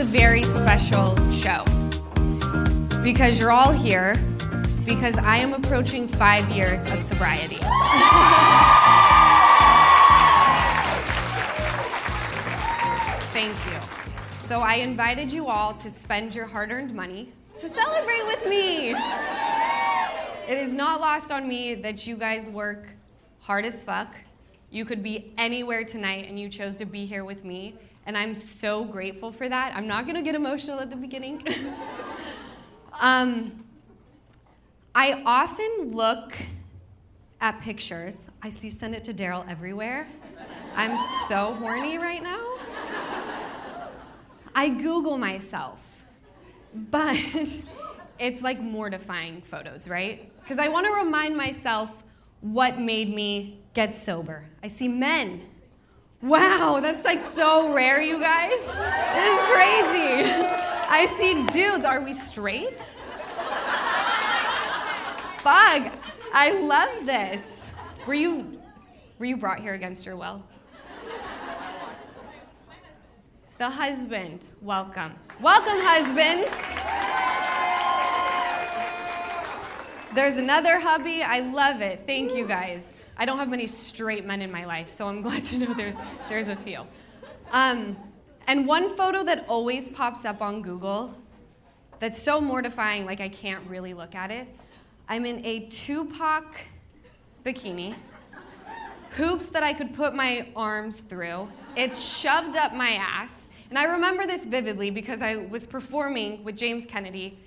a very special show because you're all here because I am approaching five years of sobriety. Thank you. So I invited you all to spend your hard earned money to celebrate with me. It is not lost on me that you guys work hard as fuck. You could be anywhere tonight and you chose to be here with me. And I'm so grateful for that. I'm not gonna get emotional at the beginning. um, I often look at pictures. I see send it to Daryl everywhere. I'm so horny right now. I Google myself, but it's like mortifying photos, right? Because I want to remind myself what made me get sober. I see men. Wow, that's like so rare, you guys. This is crazy. I see dudes. Are we straight? Fuck, I love this. Were you, were you brought here against your will? The husband, welcome. Welcome, husbands. There's another hubby. I love it. Thank you guys. I don't have many straight men in my life, so I'm glad to know there's, there's a few. Um, and one photo that always pops up on Google that's so mortifying, like I can't really look at it. I'm in a Tupac bikini, hoops that I could put my arms through. It's shoved up my ass. And I remember this vividly because I was performing with James Kennedy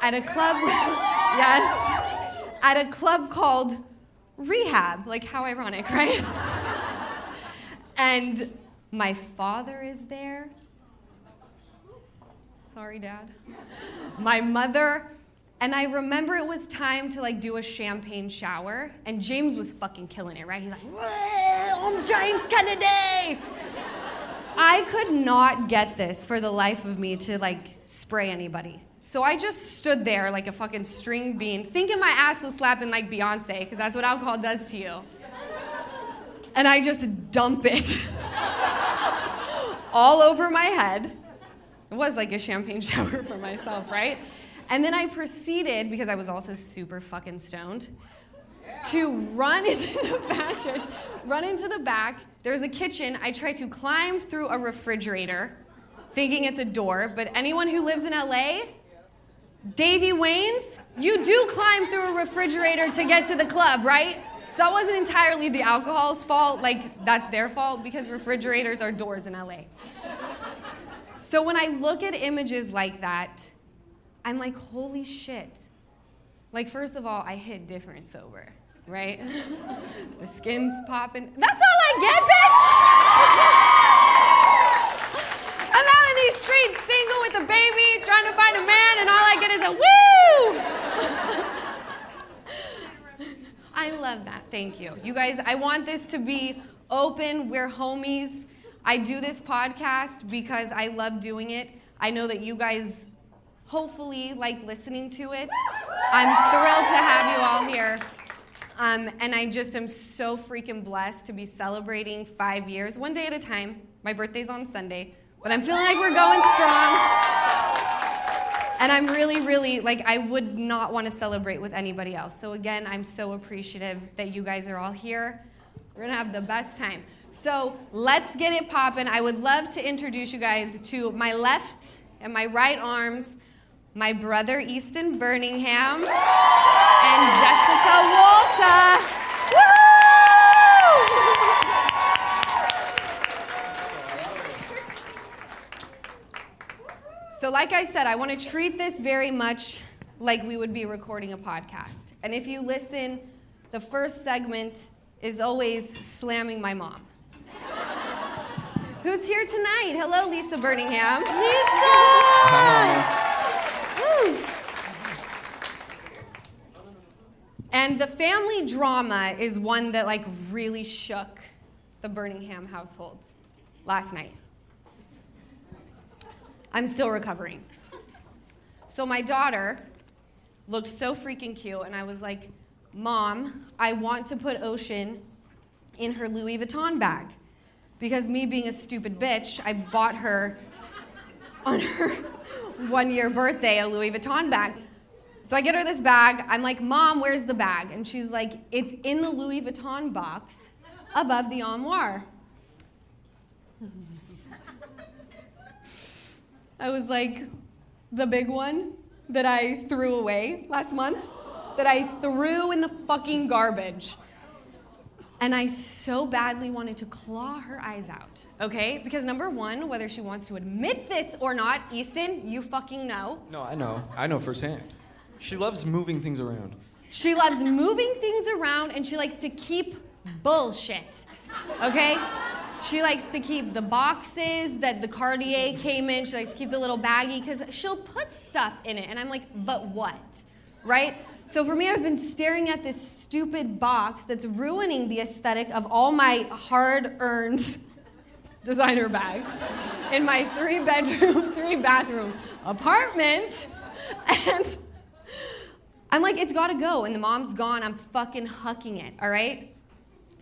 at a club, yes, at a club called Rehab. Like, how ironic, right? and my father is there. Sorry, Dad. My mother. And I remember it was time to like do a champagne shower, and James was fucking killing it, right? He's like, I'm James Kennedy! I could not get this for the life of me to like spray anybody. So I just stood there like a fucking string bean, thinking my ass was slapping like Beyonce, because that's what alcohol does to you. And I just dump it all over my head. It was like a champagne shower for myself, right? And then I proceeded, because I was also super fucking stoned, to run into the back, run into the back. There's a kitchen. I try to climb through a refrigerator, thinking it's a door. But anyone who lives in LA, Davey Wayne's, you do climb through a refrigerator to get to the club, right? So that wasn't entirely the alcohol's fault. Like that's their fault because refrigerators are doors in LA. So when I look at images like that, I'm like, holy shit. Like, first of all, I hit different sober right? the skin's popping. That's all I get, bitch! Streets single with a baby, trying to find a man, and all I get is a woo! I love that. Thank you. You guys, I want this to be open. We're homies. I do this podcast because I love doing it. I know that you guys hopefully like listening to it. I'm thrilled to have you all here. Um, and I just am so freaking blessed to be celebrating five years, one day at a time. My birthday's on Sunday, but I'm feeling like we're going strong. And I'm really, really, like, I would not want to celebrate with anybody else. So, again, I'm so appreciative that you guys are all here. We're going to have the best time. So, let's get it popping. I would love to introduce you guys to my left and my right arms my brother Easton Birmingham, and Jessica Walter. So, like I said, I want to treat this very much like we would be recording a podcast. And if you listen, the first segment is always slamming my mom. Who's here tonight? Hello, Lisa Birmingham. Lisa! And the family drama is one that like really shook the Birmingham household last night. I'm still recovering. So my daughter looked so freaking cute, and I was like, Mom, I want to put Ocean in her Louis Vuitton bag. Because me being a stupid bitch, I bought her on her one year birthday a Louis Vuitton bag. So I get her this bag. I'm like, Mom, where's the bag? And she's like, It's in the Louis Vuitton box above the armoire. I was like, The big one that I threw away last month, that I threw in the fucking garbage. And I so badly wanted to claw her eyes out, okay? Because number one, whether she wants to admit this or not, Easton, you fucking know. No, I know. I know firsthand. She loves moving things around. She loves moving things around and she likes to keep bullshit, okay? She likes to keep the boxes that the Cartier came in. She likes to keep the little baggie because she'll put stuff in it. And I'm like, but what? Right? So for me, I've been staring at this stupid box that's ruining the aesthetic of all my hard earned designer bags in my three bedroom, three bathroom apartment. And I'm like, it's gotta go. And the mom's gone. I'm fucking hucking it, all right?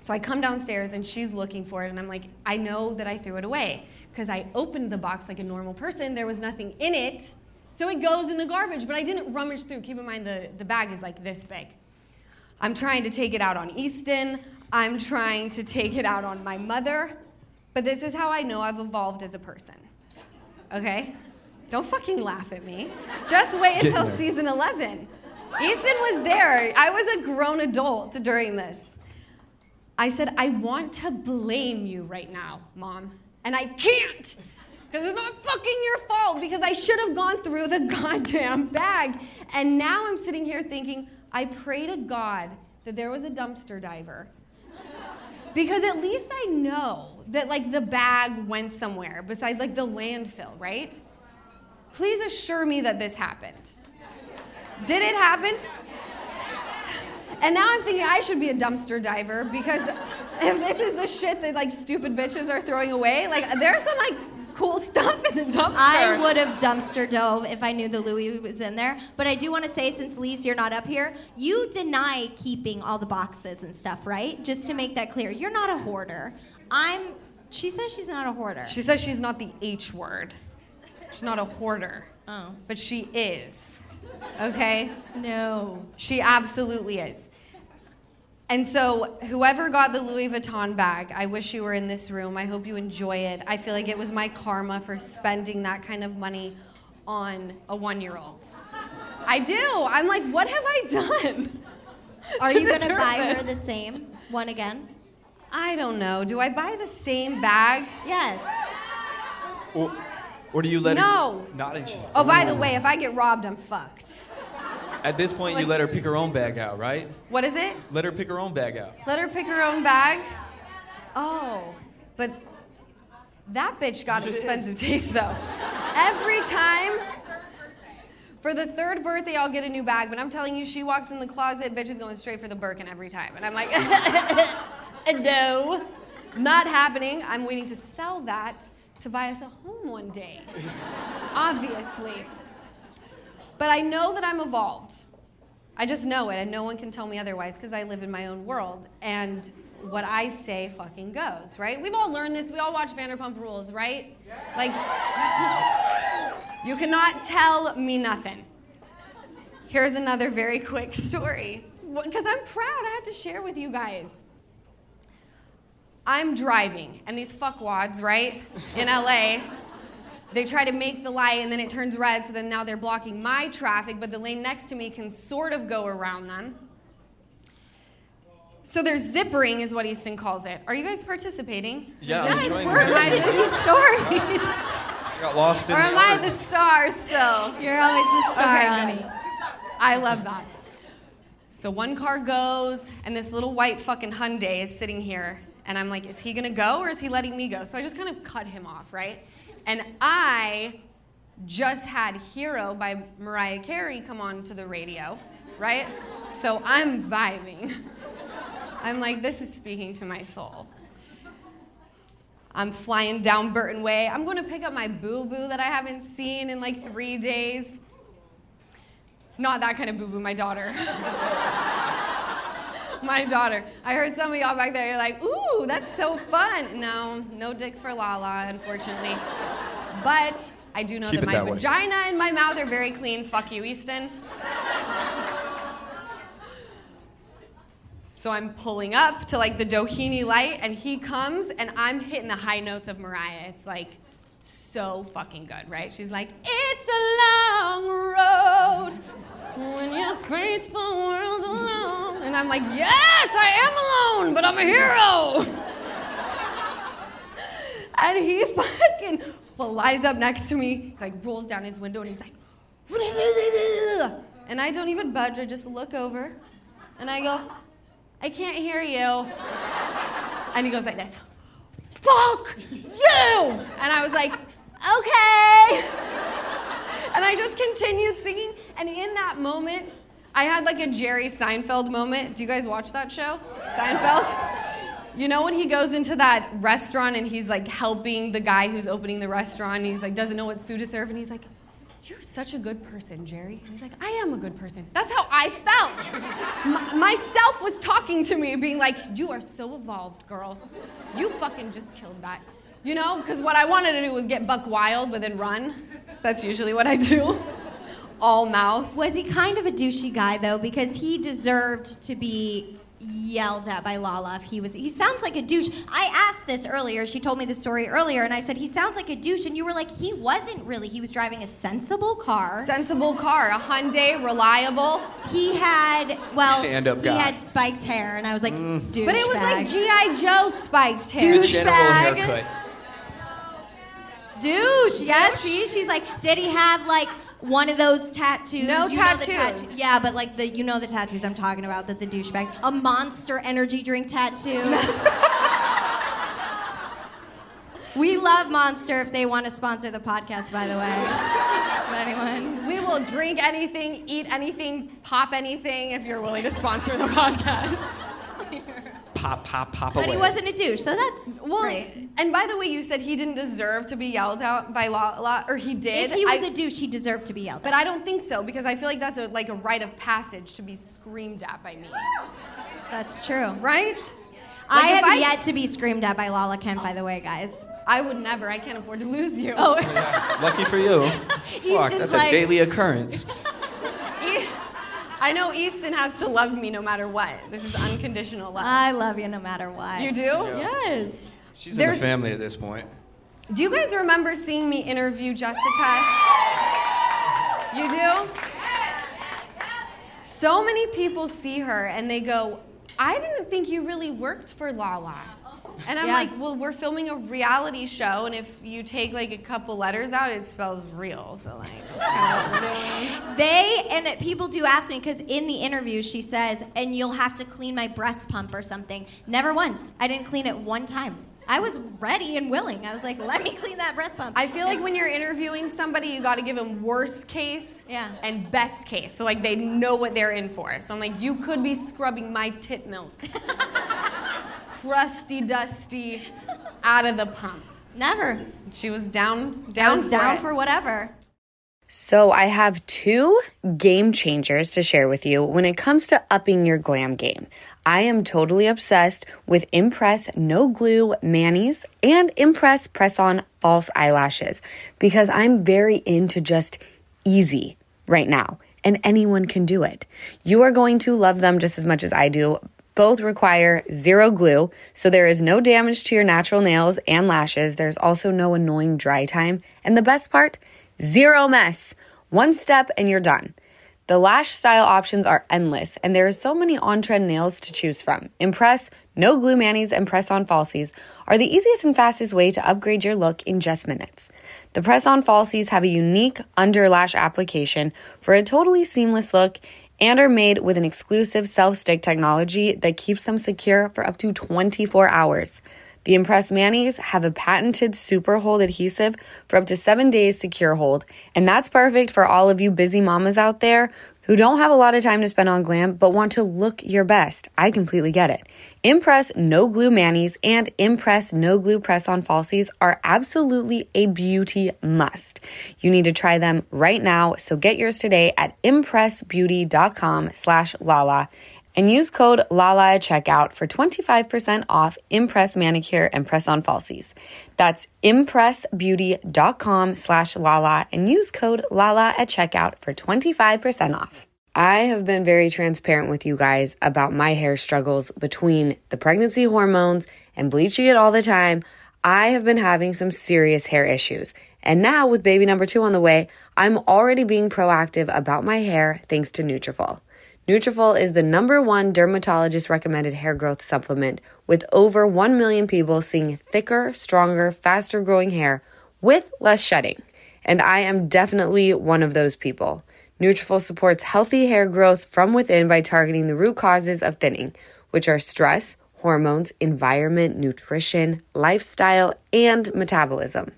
So I come downstairs and she's looking for it, and I'm like, I know that I threw it away because I opened the box like a normal person. There was nothing in it, so it goes in the garbage, but I didn't rummage through. Keep in mind, the, the bag is like this big. I'm trying to take it out on Easton, I'm trying to take it out on my mother, but this is how I know I've evolved as a person. Okay? Don't fucking laugh at me. Just wait until season 11. Easton was there. I was a grown adult during this. I said, I want to blame you right now, mom. And I can't. Because it's not fucking your fault, because I should have gone through the goddamn bag. And now I'm sitting here thinking, I pray to God that there was a dumpster diver. Because at least I know that like the bag went somewhere besides like the landfill, right? Please assure me that this happened. Did it happen? And now I'm thinking I should be a dumpster diver because if this is the shit that like stupid bitches are throwing away, like there's some like cool stuff in the dumpster. I would have dumpster dove if I knew the Louis was in there. But I do want to say, since Lise, you're not up here, you deny keeping all the boxes and stuff, right? Just to make that clear, you're not a hoarder. I'm. She says she's not a hoarder. She says she's not the H word. She's not a hoarder. Oh. But she is. Okay? No. She absolutely is. And so, whoever got the Louis Vuitton bag, I wish you were in this room. I hope you enjoy it. I feel like it was my karma for spending that kind of money on a one year old. I do. I'm like, what have I done? Are to you gonna buy this? her the same one again? I don't know. Do I buy the same bag? Yes. Or, or do you let No. her? Not in. Oh, by the way, if I get robbed, I'm fucked. At this point, you let her pick her own bag out, right? What is it? Let her pick her own bag out. Let her pick her own bag? Oh, but that bitch got expensive taste though. Every time, for the third birthday, I'll get a new bag, but I'm telling you, she walks in the closet, bitch is going straight for the Birkin every time. And I'm like, no, not happening. I'm waiting to sell that to buy us a home one day, obviously. But I know that I'm evolved. I just know it, and no one can tell me otherwise because I live in my own world. And what I say fucking goes, right? We've all learned this. We all watch Vanderpump Rules, right? Like, you cannot tell me nothing. Here's another very quick story because I'm proud. I have to share with you guys. I'm driving, and these fuckwads, right, in LA, they try to make the light and then it turns red, so then now they're blocking my traffic, but the lane next to me can sort of go around them. So they're zippering, is what Easton calls it. Are you guys participating? Yeah, Is I'm it- enjoying or am I it. just Story. I got lost in or the am I the star still? You're always the star, Okay, honey. good. I love that. So one car goes, and this little white fucking Hyundai is sitting here, and I'm like, is he gonna go or is he letting me go? So I just kind of cut him off, right? And I just had Hero by Mariah Carey come on to the radio, right? So I'm vibing. I'm like, this is speaking to my soul. I'm flying down Burton Way. I'm going to pick up my boo boo that I haven't seen in like three days. Not that kind of boo boo, my daughter. my daughter. I heard some of y'all back there, you're like, ooh, that's so fun. No, no dick for Lala, unfortunately. But I do know Keep that my that way. vagina and my mouth are very clean. Fuck you, Easton. So I'm pulling up to like the Doheny light, and he comes, and I'm hitting the high notes of Mariah. It's like so fucking good, right? She's like, It's a long road when you face the world alone. And I'm like, Yes, I am alone, but I'm a hero. and he fucking flies up next to me, like rolls down his window, and he's like, and I don't even budge. I just look over, and I go, I can't hear you. And he goes like this, fuck you! And I was like, okay. And I just continued singing, and in that moment, I had like a Jerry Seinfeld moment. Do you guys watch that show? Seinfeld? You know when he goes into that restaurant and he's like helping the guy who's opening the restaurant, and he's like doesn't know what food to serve, and he's like, "You're such a good person, Jerry." And he's like, "I am a good person." That's how I felt. M- myself was talking to me, being like, "You are so evolved, girl. You fucking just killed that." You know, because what I wanted to do was get buck wild, but then run. That's usually what I do. All mouth. Was he kind of a douchey guy though? Because he deserved to be yelled at by Lala if he was. He sounds like a douche. I asked this earlier. She told me the story earlier, and I said he sounds like a douche, and you were like, he wasn't really. He was driving a sensible car. Sensible car, a Hyundai, reliable. He had well, Stand-up he guy. had spiked hair, and I was like, douche. But it was like G.I. Joe spiked hair. Dude. General Douchebag. douche. Yes, see, she's like, did he have like one of those tattoos? No You know the tattoos. tattoo- yeah, but like the you know the tattoos I'm talking about that the douchebags. A monster energy drink tattoo. we love Monster if they want to sponsor the podcast, by the way. Anyone. We will drink anything, eat anything, pop anything if you're willing to sponsor the podcast. Pop, pop, pop But away. he wasn't a douche, so that's Well, great. and by the way, you said he didn't deserve to be yelled out by Lala, or he did. If he was I- a douche, he deserved to be yelled at. but at. I don't think so because I feel like that's a, like a rite of passage to be screamed at by me, That's true. right? I Like, if have I- yet to be screamed at by Lala Kent, by the way, guys. I would never. I can't afford to lose you. Oh, Lucky for you. Fuck, that's like- a daily occurrence. I know Easton has to love me no matter what. This is unconditional love. I love you no matter what. you do? Yes. She's in the family at this point. Do you guys remember seeing me interview Jessica? You do? So many people see her and they go, I didn't think you really worked for Lala. And I'm Yeah. like, well, we're filming a reality show, and if you take like a couple letters out, it spells real. So like, that's kind of what we're doing. They and people do ask me because in the interview she says, and you'll have to clean my breast pump or something. Never once. I didn't clean it one time. I was ready and willing. I was like, let me clean that breast pump. I feel like when you're interviewing somebody, you got to give them worst case Yeah. and best case. So like they know what they're in for. So I'm like, you could be scrubbing my tit milk, crusty, dusty, out of the pump. never. She was down, I down, was down it. for whatever. So, I have two game changers to share with you when it comes to upping your glam game. I am totally obsessed with Impress No Glue Manis and Impress Press On False Eyelashes because I'm very into just easy right now, and anyone can do it. You are going to love them just as much as I do. Both require zero glue, so there is no damage to your natural nails and lashes. There's also no annoying dry time. And the best part, zero mess. One step and you're done. The lash style options are endless, and there are so many on trend nails to choose from. Impress, no glue manis, and press on falsies are the easiest and fastest way to upgrade your look in just minutes. The press on falsies have a unique under lash application for a totally seamless look and are made with an exclusive self stick technology that keeps them secure for up to 24 hours. The Impress Manis have a patented super hold adhesive for up to seven days secure hold, and that's perfect for all of you busy mamas out there who don't have a lot of time to spend on glam but want to look your best. I completely get it. Impress No Glue Manis and Impress No Glue Press On Falsies are absolutely a beauty must. You need to try them right now, so get yours today at impressbeauty.com slash lala and use code LALA at checkout for 25% off Impress Manicure and Press-On Falsies. That's impressbeauty.com slash LALA and use code LALA at checkout for 25% off. I have been very transparent with you guys about my hair struggles between the pregnancy hormones and bleaching it all the time. I have been having some serious hair issues. And now with baby number 2 on the way, I'm already being proactive about my hair thanks to Nutrafol. Nutrafol is the number one dermatologist recommended hair growth supplement with over 1 million people seeing thicker, stronger, faster growing hair with less shedding. And I am definitely one of those people. Nutrafol supports healthy hair growth from within by targeting the root causes of thinning, which are stress, hormones, environment, nutrition, lifestyle, and metabolism.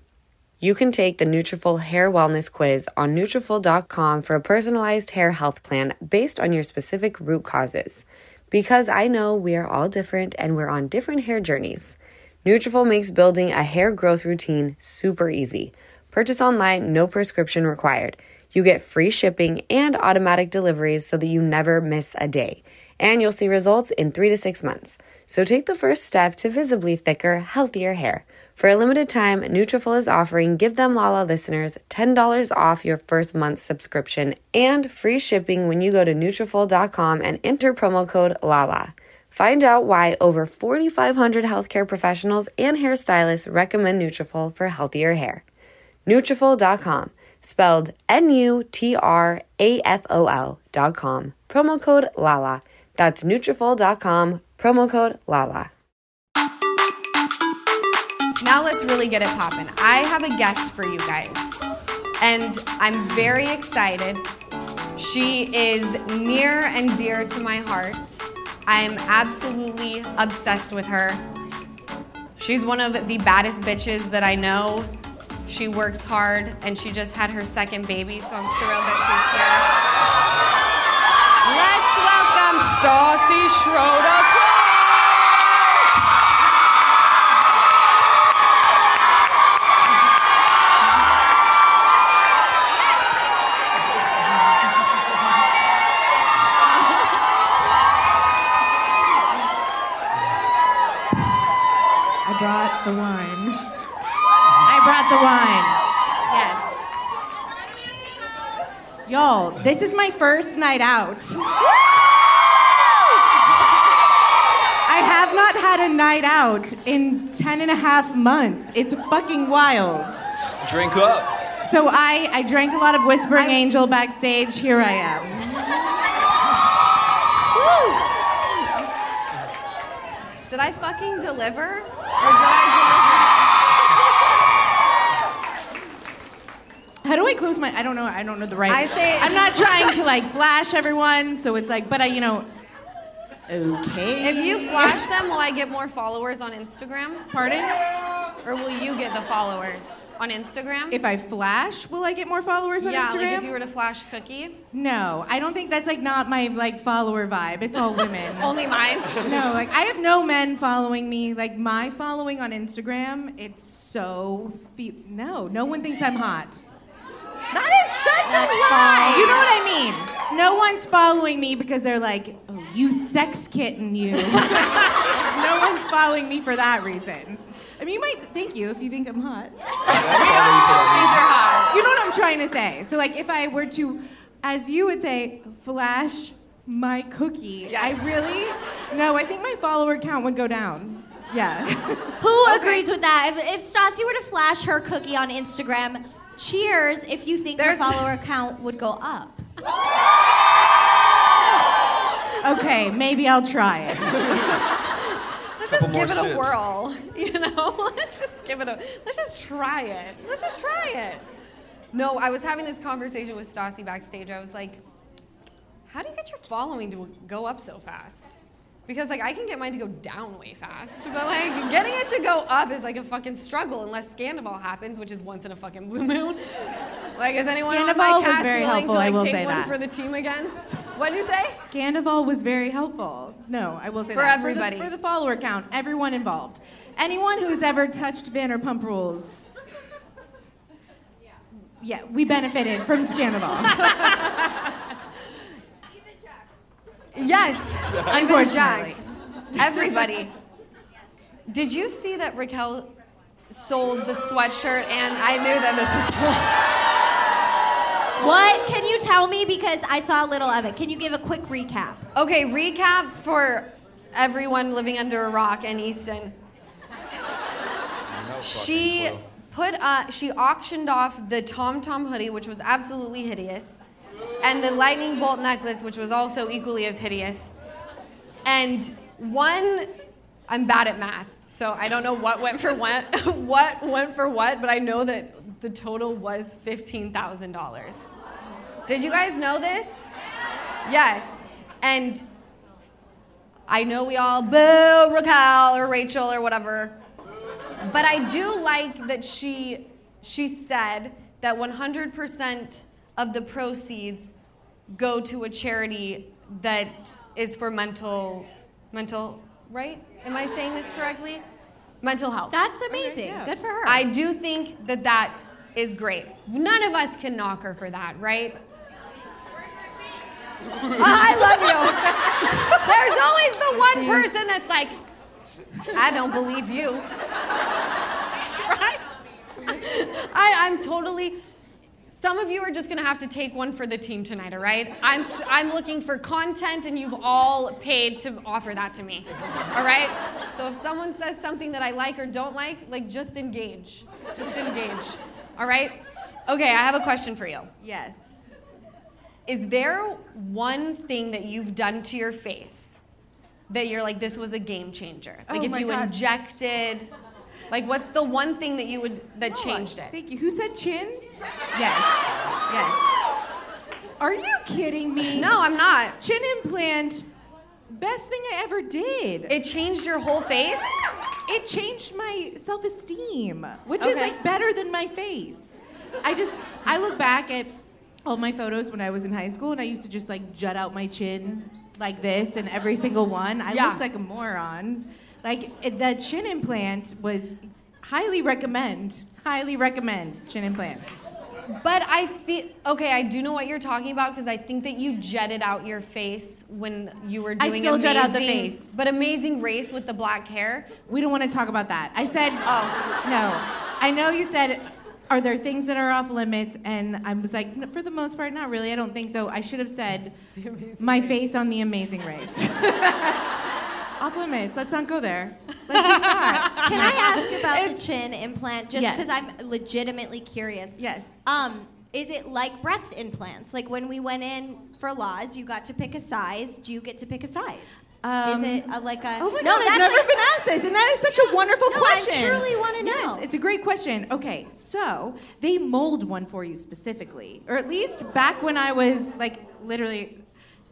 You can take the Nutrafol Hair Wellness Quiz on Nutrafol.com for a personalized hair health plan based on your specific root causes. Because I know we are all different and we're on different hair journeys. Nutrafol makes building a hair growth routine super easy. Purchase online, no prescription required. You get free shipping and automatic deliveries so that you never miss a day. And you'll see results in three to six months. So take the first step to visibly thicker, healthier hair. For a limited time, Nutrafol is offering Give Them Lala listeners $10 off your first month's subscription and free shipping when you go to Nutrafol.com and enter promo code LALA. Find out why over 4,500 healthcare professionals and hairstylists recommend Nutrafol for healthier hair. Nutrafol.com spelled N-U-T-R-A-F-O-L dot com. Promo code LALA. That's Nutrafol.com. Promo code LALA. Now let's really get it poppin'. I have a guest for you guys, and I'm very excited. She is near and dear to my heart. I'm absolutely obsessed with her. She's one of the baddest bitches that I know. She works hard, and she just had her second baby, so I'm thrilled that she's here. Let's welcome Stassi Schroeder. I brought the wine. I brought the wine. Yes. Y'all, this is my first night out. I have not had a night out in 10 and a half months. It's fucking wild. Drink up. So I, I drank a lot of Whispering Angel backstage. Here I am. Did I fucking deliver? How do I close my? I don't know. I don't know the right. I say- I'm not trying to like flash everyone, so it's like, but I, you know. Okay. If you flash them, will I get more followers on Instagram? Pardon? Or will you get the followers on Instagram? If I flash, will I get more followers on yeah, Instagram? like if you were to flash Cookie. No, I don't think that's like not my like follower vibe. It's all women. Only mine. no, like I have no men following me. Like my following on Instagram, it's so fe- no, no one thinks I'm hot. That is such a lie. You know what I mean? No one's following me because they're like, oh, you sex kitten, you. no one's following me for that reason. I mean, you might thank you if you think I'm hot. These are hot. You know what I'm trying to say. So, like, if I were to, as you would say, flash my cookie, Yes. I really, no, I think my follower count would go down. Yeah. Who agrees with that? If, if Stassi were to flash her cookie on Instagram, cheers if you think There's- her follower count would go up. okay, maybe I'll try it. Let's just give it a sips. whirl. You know? Let's just give it a let's just try it. Let's just try it. No, I was having this conversation with Stassi backstage. I was like, how do you get your following to go up so fast? Because like I can get mine to go down way fast, but like getting it to go up is like a fucking struggle unless Scandoval happens, which is once in a fucking blue moon. Like, is anyone on my Scandoval was cast willing helpful, to I like will take one that. for the team again? What'd you say? Scandoval was very helpful. No, I will say For that. everybody. For the, for the follower count, everyone involved. Anyone who's ever touched Vanderpump Rules. Yeah, we benefited from Scandoval. Yes, even Unfortunately. Jax. Everybody. Did you see that Raquel sold the sweatshirt? And I knew that this was. What can you tell me? Because I saw a little of it. Can you give a quick recap? Okay, recap for everyone living under a rock in Easton. She put uh, she auctioned off the Tom Tom hoodie, which was absolutely hideous, and the lightning bolt necklace, which was also equally as hideous. And one, I'm bad at math, so I don't know what went for what, what went for what, but I know that the total was fifteen thousand dollars. Did you guys know this? Yes, and I know we all boo Raquel or Rachel or whatever, but I do like that she she said that 100% of the proceeds go to a charity that is for mental mental right? Am I saying this correctly? Mental health. That's amazing. Good for her. I do think that that is great. None of us can knock her for that, right? Ah, I love you. There's always the one person that's like, I don't believe you. right? I, I'm totally. Some of you are just gonna have to take one for the team tonight, all right? I'm, I'm looking for content, and you've all paid to offer that to me, all right? So if someone says something that I like or don't like, like just engage, just engage, all right? Okay, I have a question for you. Yes. Is there one thing that you've done to your face that you're like, this was a game changer? Oh like Oh if you God. injected, like what's the one thing that you would that oh, changed it? Thank you. Who said chin? Yes. Yes. Are you kidding me? No, I'm not. Chin implant, best thing I ever did. It changed your whole face? it changed my self-esteem, which is Okay. like better than my face. I just I look back at all my photos when I was in high school and I used to just like jut out my chin like this in every single one. I Yeah. looked like a moron. Like it, that chin implant was highly recommend. Highly recommend chin implant. But I feel okay. I do know what you're talking about because I think that you jetted out your face when you were doing. I still jet out the Amazing- face. But Amazing Race with the black hair. We don't want to talk about that. I said, oh, no. I know you said, are there things that are off limits? And I was like, for the most part, not really. I don't think so. I should have said, my face on the amazing race. off limits. Let's not go there. Let's just not. Can I ask about the chin implant just Yes. because I'm legitimately curious? Yes. Um, is it like breast implants? Like when we went in for laws, you got to pick a size. Do you get to pick a size? Um, is it a, like a? Oh my no, God, that's I've never like- been asked this, and that is such a wonderful No, I question. truly wanna know. Yes, it's a great question. Okay, so they mold one for you specifically, or at least back when I was like literally.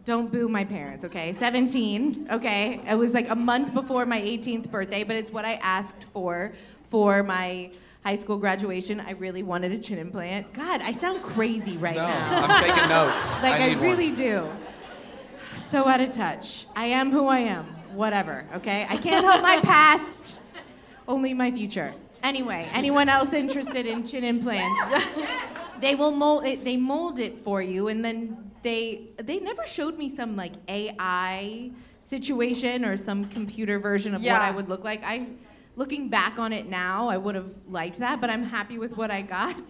Don't boo my parents, okay? 17, okay? It was like a month before my 18th birthday, but it's what I asked for for my high school graduation. I really wanted a chin implant. God, I sound crazy right No, now. I'm taking notes. Like I, need one. really do. So out of touch. I am who I am. Whatever. Okay. I can't help my past. Only my future. Anyway, anyone else interested in chin implants? They will mold it. They mold it for you, and then they they never showed me some like AI situation or some computer version of what I would look like. I, looking back on it now, I would have liked that, but I'm happy with what I got.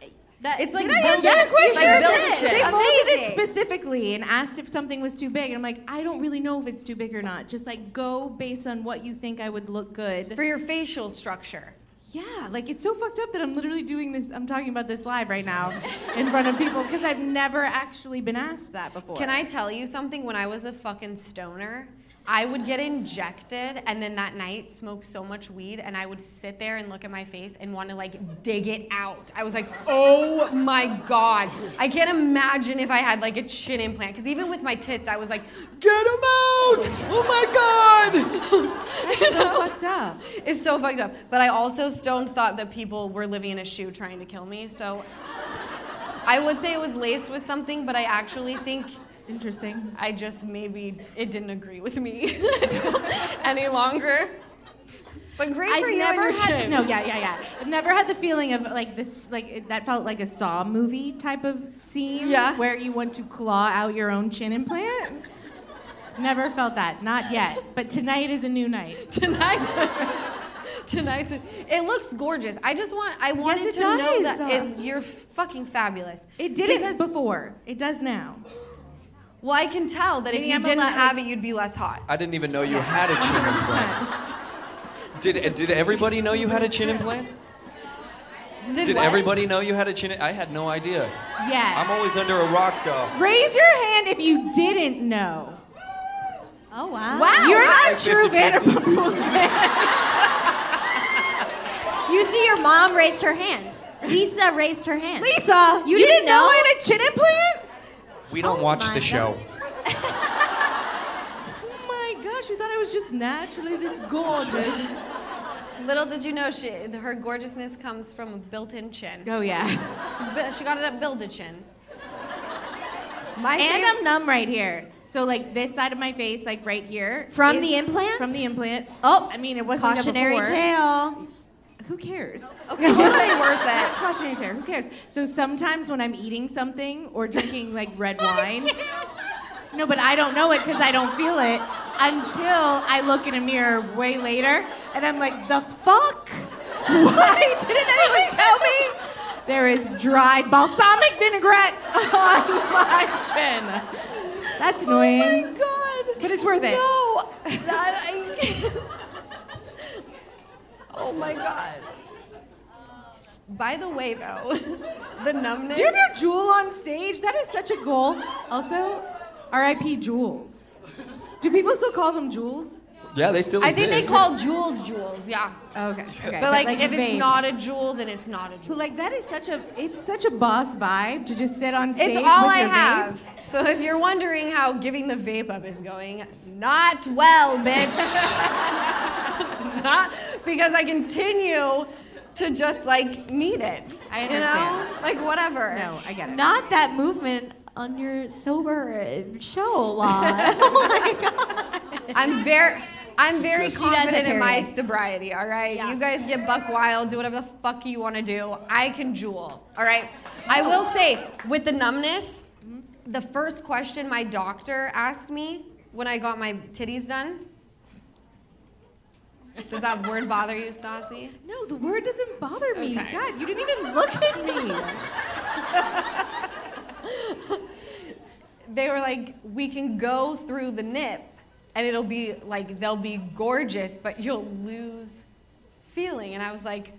But that, It's like I build answer a- your question? like build a They molded it specifically and asked if something was too big. And I'm like, I don't really know if it's too big or not. Just like go based on what you think I would look good. For your facial structure. Yeah, like it's so fucked up that I'm literally doing this. I'm talking about this live right now in front of people because I've never actually been asked that before. Can I tell you something? When I was a fucking stoner, I would get injected and then that night smoke so much weed and I would sit there and look at my face and want to like dig it out. I was like, oh my god. I can't imagine if I had like a chin implant. Because even with my tits, I was like, get them out! Oh my god! That's so fucked up. It's so fucked up. But I also stoned thought that people were living in a shoe trying to kill me. So I would say it was laced with something, but I actually think Interesting. I just maybe it didn't agree with me any longer. But great I've for you and your had chin. no, yeah, yeah, yeah. I've never had the feeling of like this, like it- that felt like a Saw movie type of scene, Yeah. where you want to claw out your own chin implant. Never felt that, not yet. But tonight is a new night. Tonight. Tonight's. It looks gorgeous. I just want. I wanted it to know that it, you're fucking fabulous. It didn't before. It does now. Well, I can tell that if Meaning you I'm didn't allowed- have it, you'd be less hot. I didn't even know you had a chin implant. Did, did everybody know you had a chin implant? Did, Did what? everybody know you had a chin? I had no idea. Yes. I'm always under a rock, though. Raise your hand if you didn't know. Oh wow. Wow. You're not Like true 50-50. Vanderpump Rules fan. You see, your mom raised her hand. Lisa raised her hand. Lisa, You you, didn't didn't know know? I had a chin implant? We don't Oh watch my the show. Oh my gosh, you thought I was just naturally this gorgeous. Little did you know, she, her gorgeousness comes from a built-in chin. Oh yeah. She got it at Build-A-Chin. My And favorite- I'm numb right here. So like this side of my face, like right here. From is- the implant? From the implant. Oh, I mean, it wasn't cautionary tale. Who cares? Okay, totally worth it. cautionary tale. Who cares? So sometimes when I'm eating something or drinking like red wine, no, but I don't know it because I don't feel it until I look in a mirror way later, and I'm like, the fuck? Why didn't anyone tell me? There is dried balsamic vinaigrette on my chin. That's annoying. Oh my god. But it's worth it. No, that I. oh my god. By the way, though, the numbness. Do you have your Juul on stage? That is such a goal. Also, R.I.P. Juuls. Do people still call them Juuls? Yeah, they still I think they call Juuls Juuls. Yeah. Okay. okay. But like, if vape. it's not a Juul, then it's not a But Juul. like that is such a it's such a boss vibe to just sit on stage It's all with I your have. vape. So if you're wondering how giving the vape up is going, not well, bitch. not because I continue to just like need it. I You understand. know? Like whatever. No, I get it. Not that movement on your sober show a lot. oh my god. I'm very I'm very She confident in my sobriety, all right? Yeah. You guys get buck wild, do whatever the fuck you want to do. I can Juul, all right? I will say, with the numbness, mm-hmm. the first question my doctor asked me when I got my titties done. Does that word bother you, Stassi? No, the word doesn't bother me. Okay. God, you didn't even look at me. They were like, we can go through the nip and it'll be like, they'll be gorgeous, but you'll lose feeling. And I was like,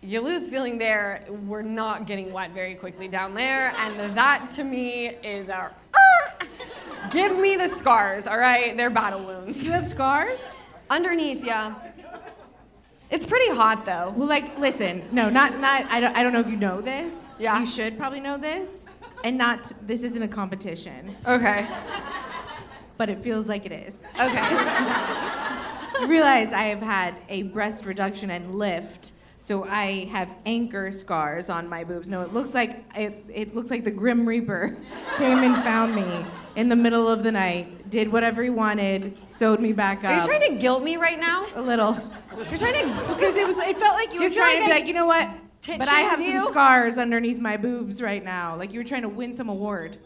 you lose feeling there. We're not getting wet very quickly down there. And that to me is our. Ah, give me the scars, all right? They're battle wounds. Do you have scars? Underneath, yeah. It's pretty hot though. Well, like, listen, no, not not. I don't. I don't know if you know this. Yeah. You should probably know this, and not. This isn't a competition, Okay. but it feels like it is. Okay. You realize I have had a breast reduction and lift, so I have anchor scars on my boobs. No, it looks like it, it looks like the Grim Reaper came and found me in the middle of the night, did whatever he wanted, sewed me back up. Are you trying to guilt me right now? a little You're trying to. because it was. It felt like you Do were feel trying like to be I like, you know what? But I have shamed some you? scars underneath my boobs right now. Like you were trying to win some award.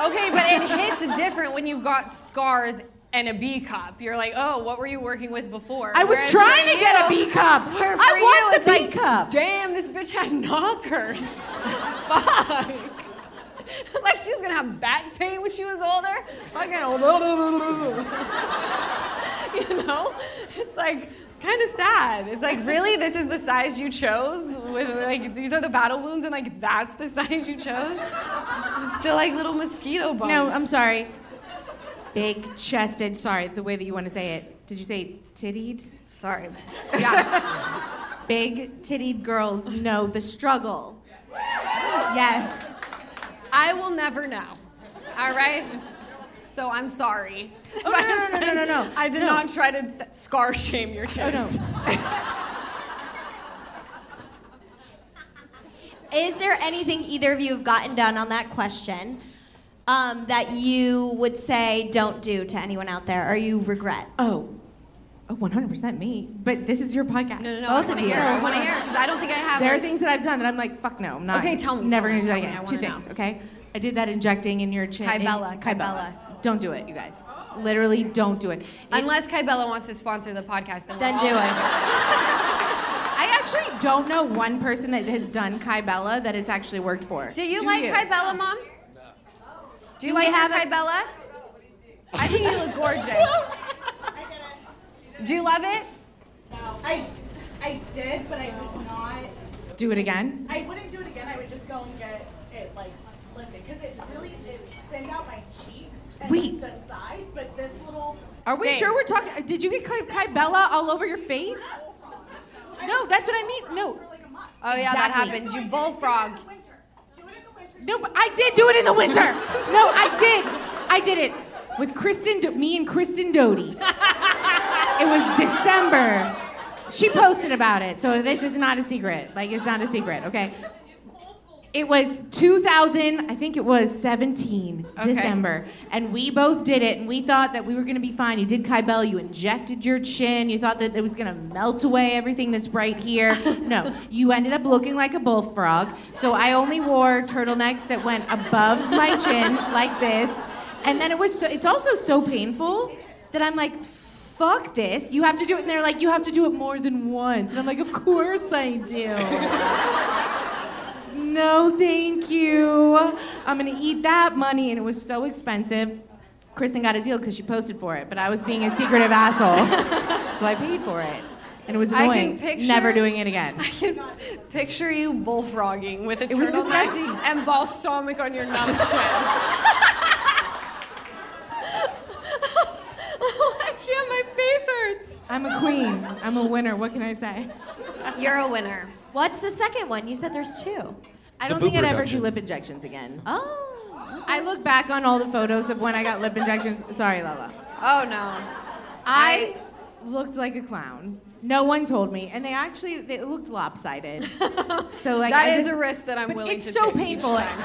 Okay, but it hits different when you've got scars and a B cup. You're like, oh, what were you working with before? I was Whereas trying to get a B cup. I you, want the B like, cup. Damn, this bitch had knockers. Fuck. like she was gonna have back pain when she was older. Fucking old. you know? It's like kind of sad. It's like, really? This is the size you chose? With like these are the battle wounds and like that's the size you chose? It's still like little mosquito bumps. No, I'm sorry. Big chested. Sorry, the way that you want to say it. Did you say tittied? sorry. Yeah. Big tittied girls know the struggle. Yes. I will never know. All right? So I'm sorry. Oh, no, no, no, no, no, no. I did No. not try to scar shame your tits. Oh no. Is there anything either of you have gotten done on that question um, that you would say don't do to anyone out there or you regret? Oh. Oh, 100% me. But this is your podcast. No, no, no. Both I of want to you. hear. I want to hear because I don't think I have. There are things that I've done that I'm like, fuck no, I'm not. Okay, tell me, Never gonna do that tell me, I again. Two wanna things, okay? I did that injecting in your chin. in- Kybella, Kybella. Don't do it, you guys. Literally, don't do it. It- Unless Kybella wants to sponsor the podcast, then, Then do it. I actually don't know one person that has done Kybella that it's actually worked for. Do you Do like you? Kybella, mom? Do you Do like we have have a- Kybella? I think you look gorgeous. Do you love it? No. I, I did, but I would not. Do it again. I wouldn't do it again. I would just go and get it like lifted because it really it thinned out my cheeks and Wait. the side. But this little. Are we Stay. sure we're talking? Did you get Ky- Kybella all over your face? No, that's what I mean. No. For like a month. Oh yeah, that Exactly. happens. You bullfrog. Do it in the winter. Do it in the winter. No, but I did do it in the winter. No, I did. I did it with Kristen, Do- me and Kristen Doute. It was December. She posted about it, so this is not a secret. Like it's not a secret, okay? It was 2000, I think it was 17, Okay. December, and we both did it, and we thought that we were gonna be fine. You did Kybella, you injected your chin, you thought that it was gonna melt away everything that's right here. No, you ended up looking like a bullfrog. So I only wore turtlenecks that went above my chin like this, and then it was so, it's also so painful that I'm like, fuck this. You have to do it, and they're like, you have to do it more than once, and I'm like, of course I do. No, thank you. I'm gonna eat that money, and it was so expensive. Kristen got a deal because she posted for it, but I was being a secretive asshole, so I paid for it, and it was I can annoying. picture- Never doing it again. I can picture you bullfrogging with a It was turtleneck and balsamic on your numb chin. oh, I can't. My face hurts. I'm a queen. I'm a winner. What can I say? You're a winner. What's the second one? You said there's two. I The don't think boob I'd ever reduction. do lip injections again. Oh. I look back on all the photos of when I got lip injections. Sorry, Lala. Oh no. I looked like a clown. No one told me, and they actually they looked lopsided. So like That I is just- a risk that I'm but willing it's to so take each painful. time.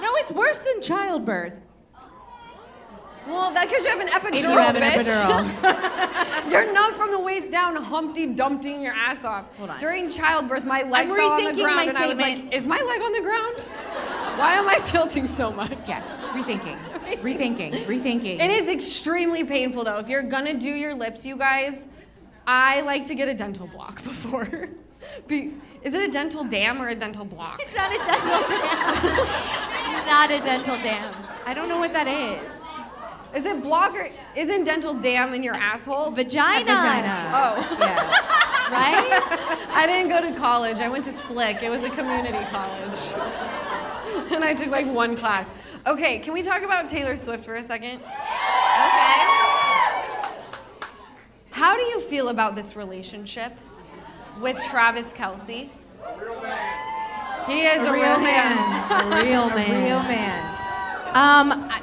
No, it's worse than childbirth. Well, that's because you have an epidural, If you have an bitch. epidural. You're numb from the waist down, Humpty Dumptying your ass off. Hold on. During childbirth, my leg I'm fell on the ground, my and I was like, statement. "Is my leg on the ground? Why am I tilting so much?" Yeah, rethinking, rethinking, rethinking. It is extremely painful though. If you're gonna do your lips, you guys, I like to get a dental block before. Be, is it a dental dam or a dental block? It's not a dental dam. not a dental dam. I don't know what that is. Is it block or isn't dental dam in your asshole? Vagina. Vagina. Oh. Yeah. Right? I didn't go to college. I went to Slick. It was a community college. and I took like one class. Okay, can we talk about Taylor Swift for a second? Okay. How do you feel about this relationship with Travis Kelce? He is a, real, man. A real man. A Real man. Um, I,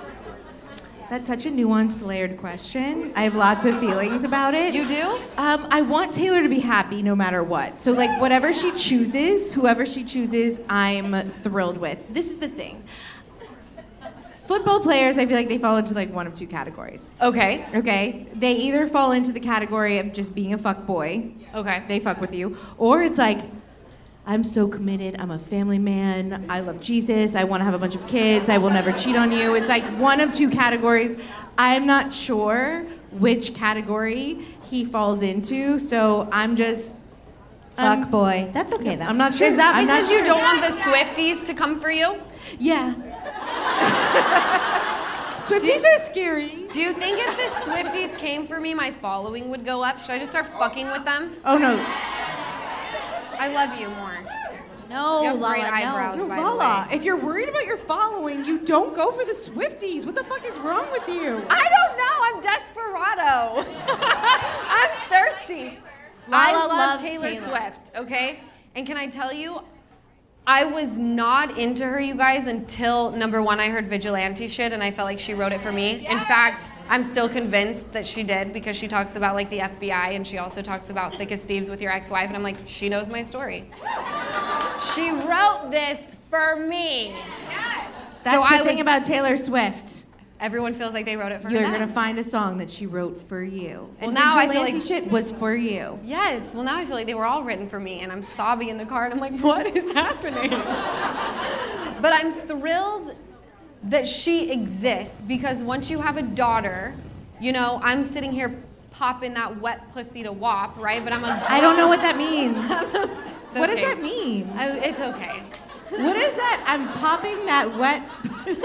that's such a nuanced, layered question. I have lots of feelings about it. You do? Um, I want Taylor to be happy no matter what. So, like, whatever she chooses, whoever she chooses, I'm thrilled with. This is the thing. Football players, I feel like they fall into like one of two categories. Okay. Okay, they either fall into the category of just being a fuck boy, Okay. they fuck with you, or it's like, I'm so committed, I'm a family man, I love Jesus, I want to have a bunch of kids, I will never cheat on you. It's like one of two categories. I'm not sure which category he falls into, so I'm just. I'm- Fuck boy. That's okay though. I'm not sure. Is that I'm because you sure. don't want the Swifties to come for you? Yeah. Swifties are scary. Do you think if the Swifties came for me, my following would go up? Should I just start fucking with them? Oh no. I love you more. no, You have Lala, great no. eyebrows. No, by the Lala, way. if you're worried about your following, you don't go for the Swifties. What the fuck is wrong with you? I don't know. I'm desperado. I'm thirsty. I love loves Taylor, Taylor. Swift, okay? And can I tell you, I was not into her, you guys, until number one, I heard vigilante shit, and I felt like she wrote it for me. In fact, I'm still convinced that she did because she talks about like the FBI, and she also talks about Thickest thieves with your ex-wife, and I'm like, she knows my story. She wrote this for me. That's so the I thing was, about Taylor Swift. Everyone feels like they wrote it for You're them. gonna find a song that she wrote for you. And now I feel like- shit was for you. Yes. Well, now I feel like they were all written for me, and I'm sobbing in the car, and I'm like, what is happening? but I'm thrilled that she exists because once you have a daughter, you know, I'm sitting here popping that wet pussy to WAP, right? But I'm a. I don't know what that means. It's What does that mean? I, it's okay. What is that? I'm popping that wet. pussy.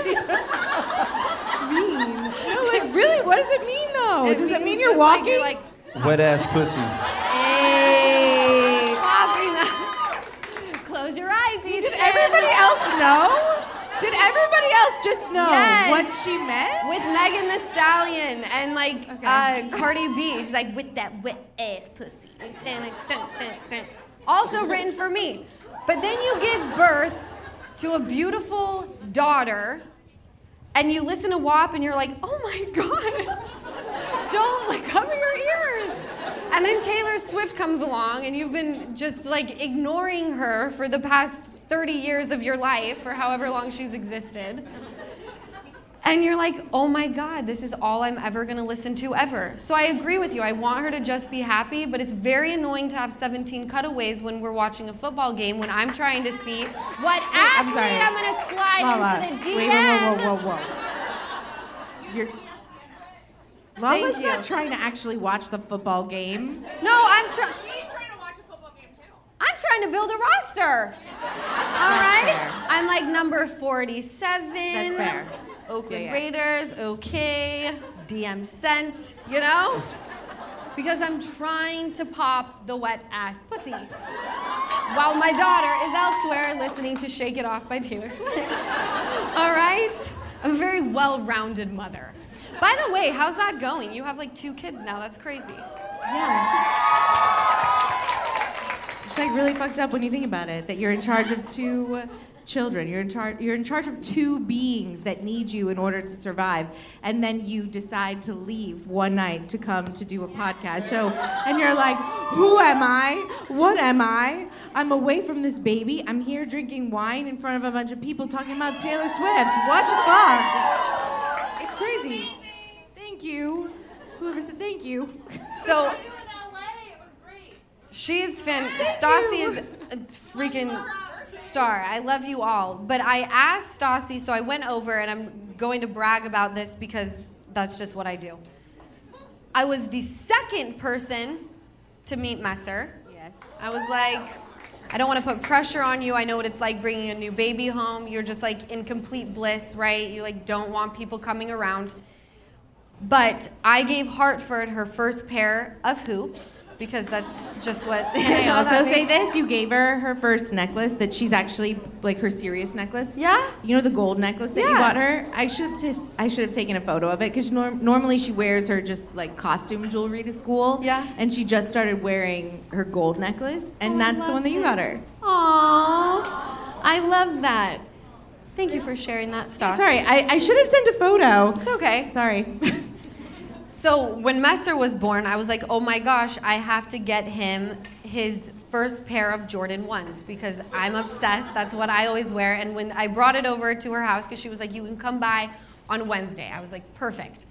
mean? No, like really? What does it mean though? It does it mean you're just like walking? You're like, Wet ass pussy. hey. popping that. Close your eyes, Did everybody else know? Did everybody else just know Yes. what she meant? With Megan Thee Stallion and like Okay. uh, Cardi B. She's like, with that wet ass pussy. Also written for me. But then you give birth to a beautiful daughter and you listen to WAP and you're like, oh my God. Don't like cover your ears. And then Taylor Swift comes along and you've been just like ignoring her for the past 30 years of your life or however long she's existed. And you're like, oh my God, this is all I'm ever gonna listen to ever. So I agree with you. I want her to just be happy, but it's very annoying to have 17 cutaways when we're watching a football game when I'm trying to see what I'm sorry. I'm, gonna slide Lala, into the DM. wait, whoa, whoa, whoa, whoa, whoa. You're. Lala's not trying to actually watch the football game. No, I'm trying. She's trying to watch a football game too. I'm trying to build a roster. All right. I'm like number 47. That's fair. Oakland Yeah, yeah. Raiders, okay. DM sent, you know? Because I'm trying to pop the wet ass pussy. While my daughter is elsewhere listening to Shake It Off by Taylor Swift. All right? I'm a very well rounded mother. By the way, how's that going? You have like two kids now. That's crazy. Yeah. It's like really fucked up when you think about it that you're in charge of two children. You're in charge you're in charge of two beings that need you in order to survive. And then you decide to leave one night to come to do a podcast show and you're like, "Who am I? What am I? I'm away from this baby. I'm here drinking wine in front of a bunch of people talking about Taylor Swift. What the fuck?" It's crazy. Thank you. Whoever said thank you. So she's fan. Stassi is a freaking star. I love you all. But I asked Stassi, so I went over and I'm going to brag about this because that's just what I do. I was the second person to meet Messer. Yes. I was like, I don't want to put pressure on you. I know what it's like bringing a new baby home. You're just like in complete bliss, right? You like don't want people coming around. But I gave Hartford her first pair of hoops because that's just what. Can I also say this? You gave her her first necklace that she's actually like her serious necklace. Yeah? You know the gold necklace that you bought her? I should just I should have taken a photo of it because norm- normally she wears her just like costume jewelry to school. Yeah. And she just started wearing her gold necklace, and Oh, that's the one that you got her. Aw, I love that. Thank you for sharing that, Stas. Sorry, I, I should have sent a photo. It's okay. Sorry. So when Messer was born, I was like, oh my gosh, I have to get him his first pair of Jordan 1s because I'm obsessed. That's what I always wear. And when I brought it over to her house, because she was like, you can come by on Wednesday, I was like, perfect.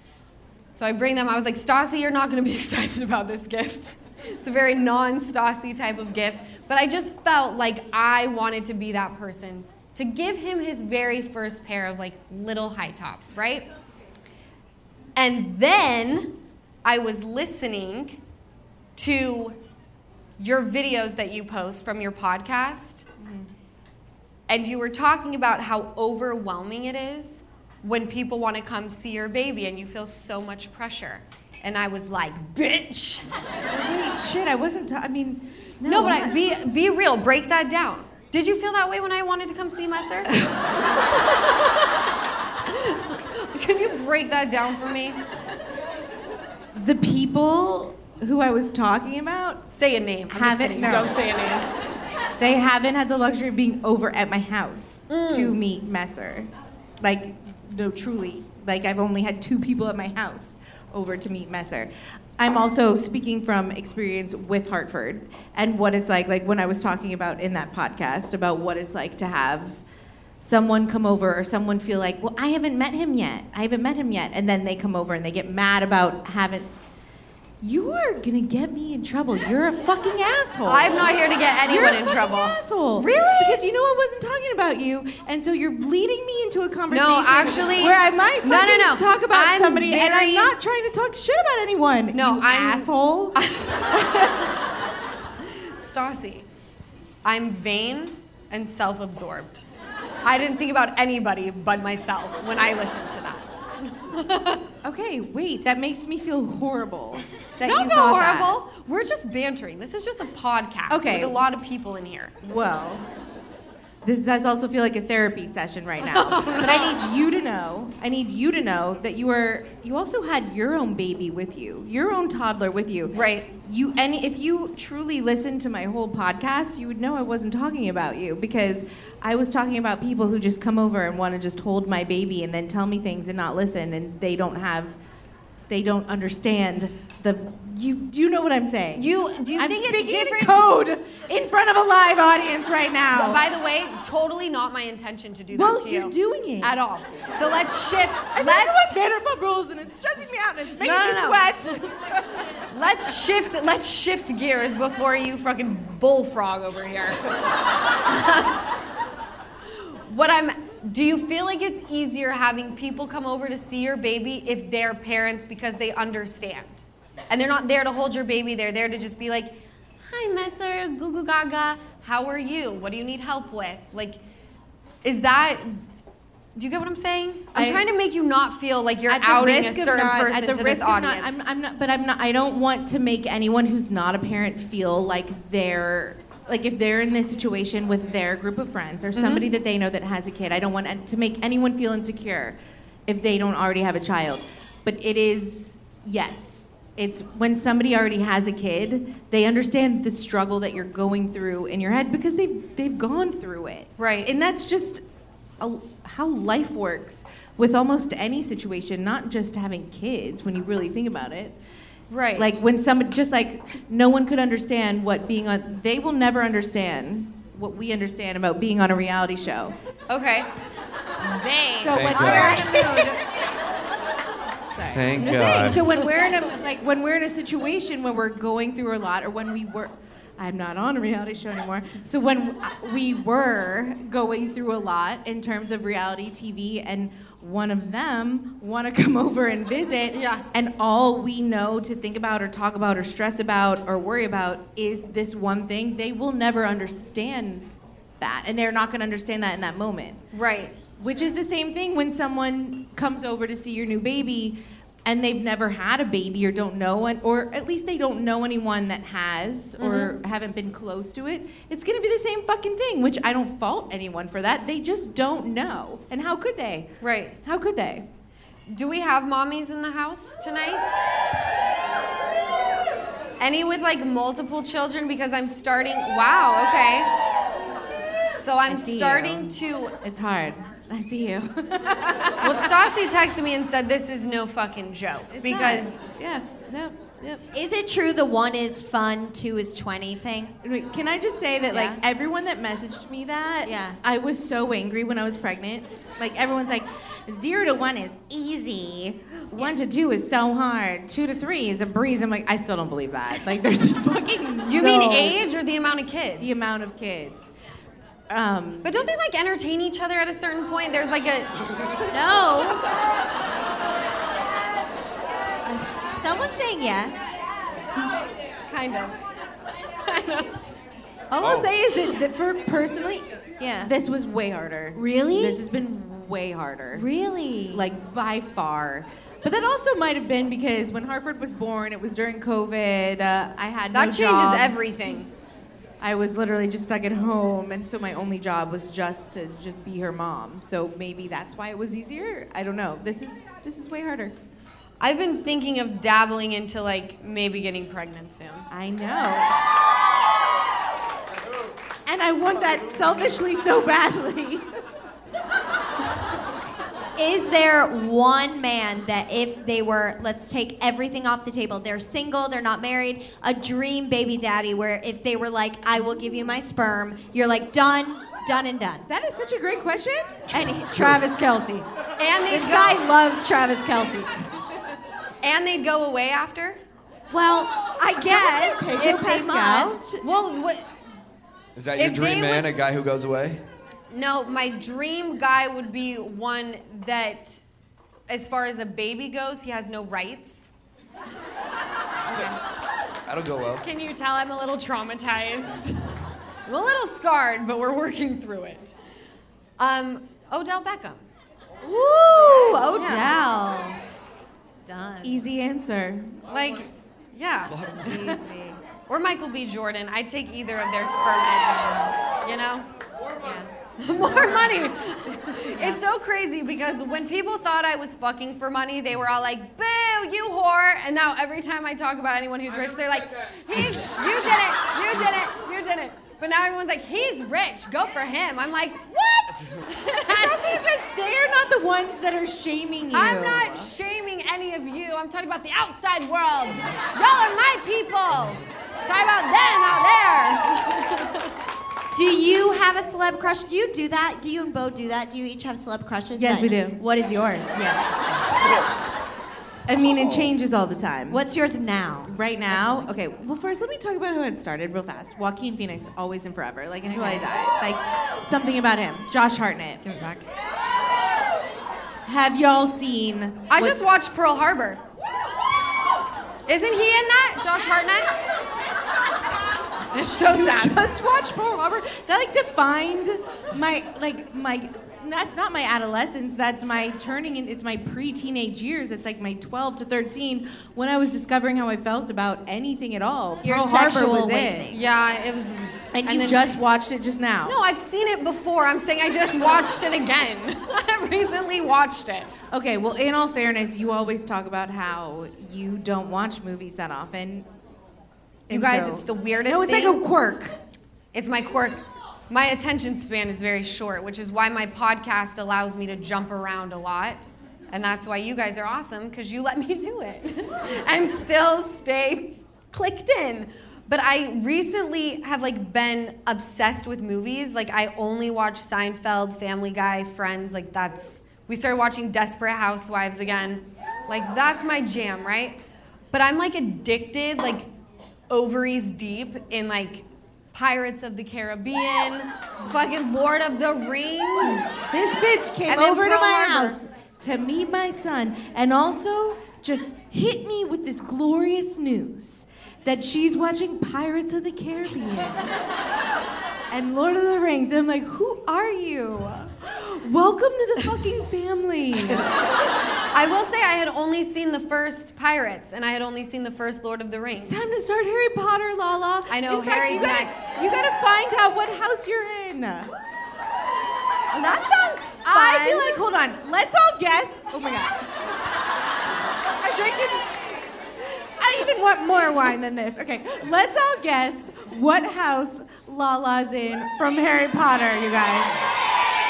So I bring them. I was like, Stassi, you're not going to be excited about this gift. It's a very non Stassi type of gift. But I just felt like I wanted to be that person to give him his very first pair of like little high tops, right? And then I was listening to your videos that you post from your podcast. Mm-hmm. And you were talking about how overwhelming it is when people want to come see your baby and you feel so much pressure. And I was like, bitch. Wait, shit, I wasn't. ta- I mean, no. No, but I, be, be real, break that down. Did you feel that way when I wanted to come see Messer? Can you break that down for me? the people who I was talking about Say a name. I'm just Haven't- kidding. no. Don't say a name. They haven't had the luxury of being over at my house Mm. to meet Messer. Like, no, truly. Like, I've only had two people at my house over to meet Messer. I'm also speaking from experience with Hartford and what it's like, like when I was talking about in that podcast about what it's like to have someone come over or someone feel like, well, I haven't met him yet. I haven't met him yet. And then they come over and they get mad about having. You are gonna get me in trouble. You're a fucking asshole. I'm not here to get anyone You're a in fucking trouble. Asshole. Really? Because you know I wasn't talking about you, and so you're leading me into a conversation. No, actually- where I might No, no, no. talk about I'm somebody, and I'm not trying to talk shit about anyone. No, you I'm- asshole. Stassi, I'm vain and self absorbed. I didn't think about anybody but myself when I listened to that. okay, wait. That makes me feel horrible. That Don't feel thought that. horrible. We're just bantering. This is just a podcast Okay. with a lot of people in here. Well, this does also feel like a therapy session right now. But I need you to know, I need you to know that you were you also had your own baby with you, your own toddler with you. Right. You and if you truly listened to my whole podcast, you would know I wasn't talking about you because I was talking about people who just come over and want to just hold my baby and then tell me things and not listen and they don't have they don't understand the you you know what I'm saying. You do you I'm think it's different? in code in front of a live audience right now. By the way, totally not my intention to do that Well, to you. Well, you're doing it. At all. So let's shift. I'm let's Vanderpump Rules and it's stressing me out and it's making No, me no, no. sweat. let's shift let's shift gears before you fucking bullfrog over here. what I'm do you feel like it's easier having people come over to see your baby if they're parents because they understand? And they're not there to hold your baby, they're there to just be like, Hi, Messer, goo goo gaga, how are you? What do you need help with? Like, is that do you get what I'm saying? I'm I- trying to make you not feel like you're outing a certain not- person at the to risk this of not- audience. I'm, I'm not, but I'm not. I don't want to make anyone who's not a parent feel like they're like if they're in this situation with their group of friends or somebody mm-hmm. that they know that has a kid. I don't want to make anyone feel insecure if they don't already have a child. But it is yes. It's when somebody already has a kid, they understand the struggle that you're going through in your head because they've they've gone through it. Right. And that's just a, how life works with almost any situation, not just having kids when you really think about it. Right. Like when somebody, just like no one could understand what being on, they will never understand what we understand about being on a reality show. Okay. They. So when Thank we're God. in a mood, Thank I'm just saying, so when we're in a like when we're in a situation when we're going through a lot, or when we were, I'm not on a reality show anymore. So when uh, we were going through a lot in terms of reality TV, and one of them want to come over and visit, Yeah. and all we know to think about or talk about or stress about or worry about is this one thing, they will never understand that, and they're not going to understand that in that moment. Right. Which is the same thing when someone comes over to see your new baby and they've never had a baby or don't know, an, or at least they don't know anyone that has or mm-hmm. haven't been close to it. It's gonna be the same fucking thing, which I don't fault anyone for that. They just don't know. And how could they? Right. How could they? Do we have mommies in the house tonight? Any with like multiple children? Because I'm starting. Wow, okay. So I'm see you. starting to. It's hard. I see you. Well, Stassi texted me and said this is no fucking joke. because. yeah, no, yep. Is it true the one is fun, two is 20 thing? Wait, Can I just say that, like, everyone that messaged me that, Yeah. I was so angry when I was pregnant. Like, everyone's like, zero to one is easy. One to two is so hard. Two to three is a breeze. I'm like, I still don't believe that. Like, there's fucking. You mean age or the amount of kids? The amount of kids. Um, But don't they like entertain each other at a certain point? There's like a. No. Someone's saying yes. Kind of. all I'll say is that, that for personally, Yeah. this was way harder. Really? This has been way harder. Really? like by far. But that also might have been because when Hartford was born, it was during COVID. Uh, I had no That changes jobs. everything. I was literally just stuck at home, and so my only job was just to just be her mom. So maybe that's why it was easier. I don't know. This is this is way harder. I've been thinking of dabbling into like maybe getting pregnant soon. I know. And I want that selfishly so badly. Is there one man that if they were, let's take everything off the table, they're single, they're not married, a dream baby daddy where if they were like, I will give you my sperm, you're like, done, Done and done. That is such a great question. And he- Travis Kelce. And they'd this go, guy loves Travis Kelce. and they'd go away after. Well, I guess Pedro if they Pascal? must. Well, what? Is that your If dream man, would- a guy who goes away? No, my dream guy would be one that, as far as a baby goes, he has no rights. That'll go well. Can you tell I'm a little traumatized? I'm a little scarred, but we're working through it. Um, Odell Beckham. Woo, Odell. Done. Easy answer. Like, yeah. Easy. Or Michael B. Jordan. I'd take either of their spermage. You know? More money. It's so crazy because when people thought I was fucking for money, they were all like, boo, you whore. And now every time I talk about anyone who's rich, they're like, he's, you did it, you did it, you did it. But now everyone's like, he's rich, go for him. I'm like, what? It's also because they are not the ones that are shaming you. I'm not shaming any of you. I'm talking about the outside world. Y'all are my people. Talking about them out there. Do you have a celeb crush? Do you do that? Do you and Beau do that? Do you each have celeb crushes? Yes, that- we do. What is yours? Yeah. I mean, it changes all the time. What's yours now? Right now, okay. Well, first, let me talk about how it started real fast. Joaquin Phoenix, always and forever, like until I die. Like something about him. Josh Hartnett. Give it back. Have y'all seen? I what- just watched Pearl Harbor. Isn't he in that? Josh Hartnett? It's so You sad. just watched Pearl Harbor. That like defined my like my. That's not my adolescence. That's my turning. In, it's my pre-teenage years. It's like my 12 to 13 when I was discovering how I felt about anything at all. Your Pearl Harbor sexual was awakening. it. Yeah, it was. And, you then- just watched it just now. No, I've seen it before. I'm saying I just watched it again. I recently watched it. Okay, well, in all fairness, you always talk about how you don't watch movies that often. You And guys, so- it's the weirdest thing. No, it's thing. like a quirk. It's my quirk. My attention span is very short, which is why my podcast allows me to jump around a lot. And that's why you guys are awesome, because you let me do it and still stay clicked in. But I recently have like been obsessed with movies. Like I only watch Seinfeld, Family Guy, Friends. Like that's we started watching Desperate Housewives again. Like that's my jam, right? But I'm like addicted, like ovaries deep in like Pirates of the Caribbean, fucking Lord of the Rings. This bitch came And over to my house to meet my son and also just hit me with this glorious news that she's watching Pirates of the Caribbean and Lord of the Rings. And I'm like, who are you? Welcome to the fucking family. I will say I had only seen the first Pirates and I had only seen the first Lord of the Rings. It's time to start Harry Potter, Lala. I know, In fact, Harry's you gotta, next. You gotta find out what house you're in. that sounds fun. I feel like, hold on, let's all guess. Oh my god. I'm drinking. I even want more wine than this. Okay, let's all guess what house Lala's in from Harry Potter, you guys.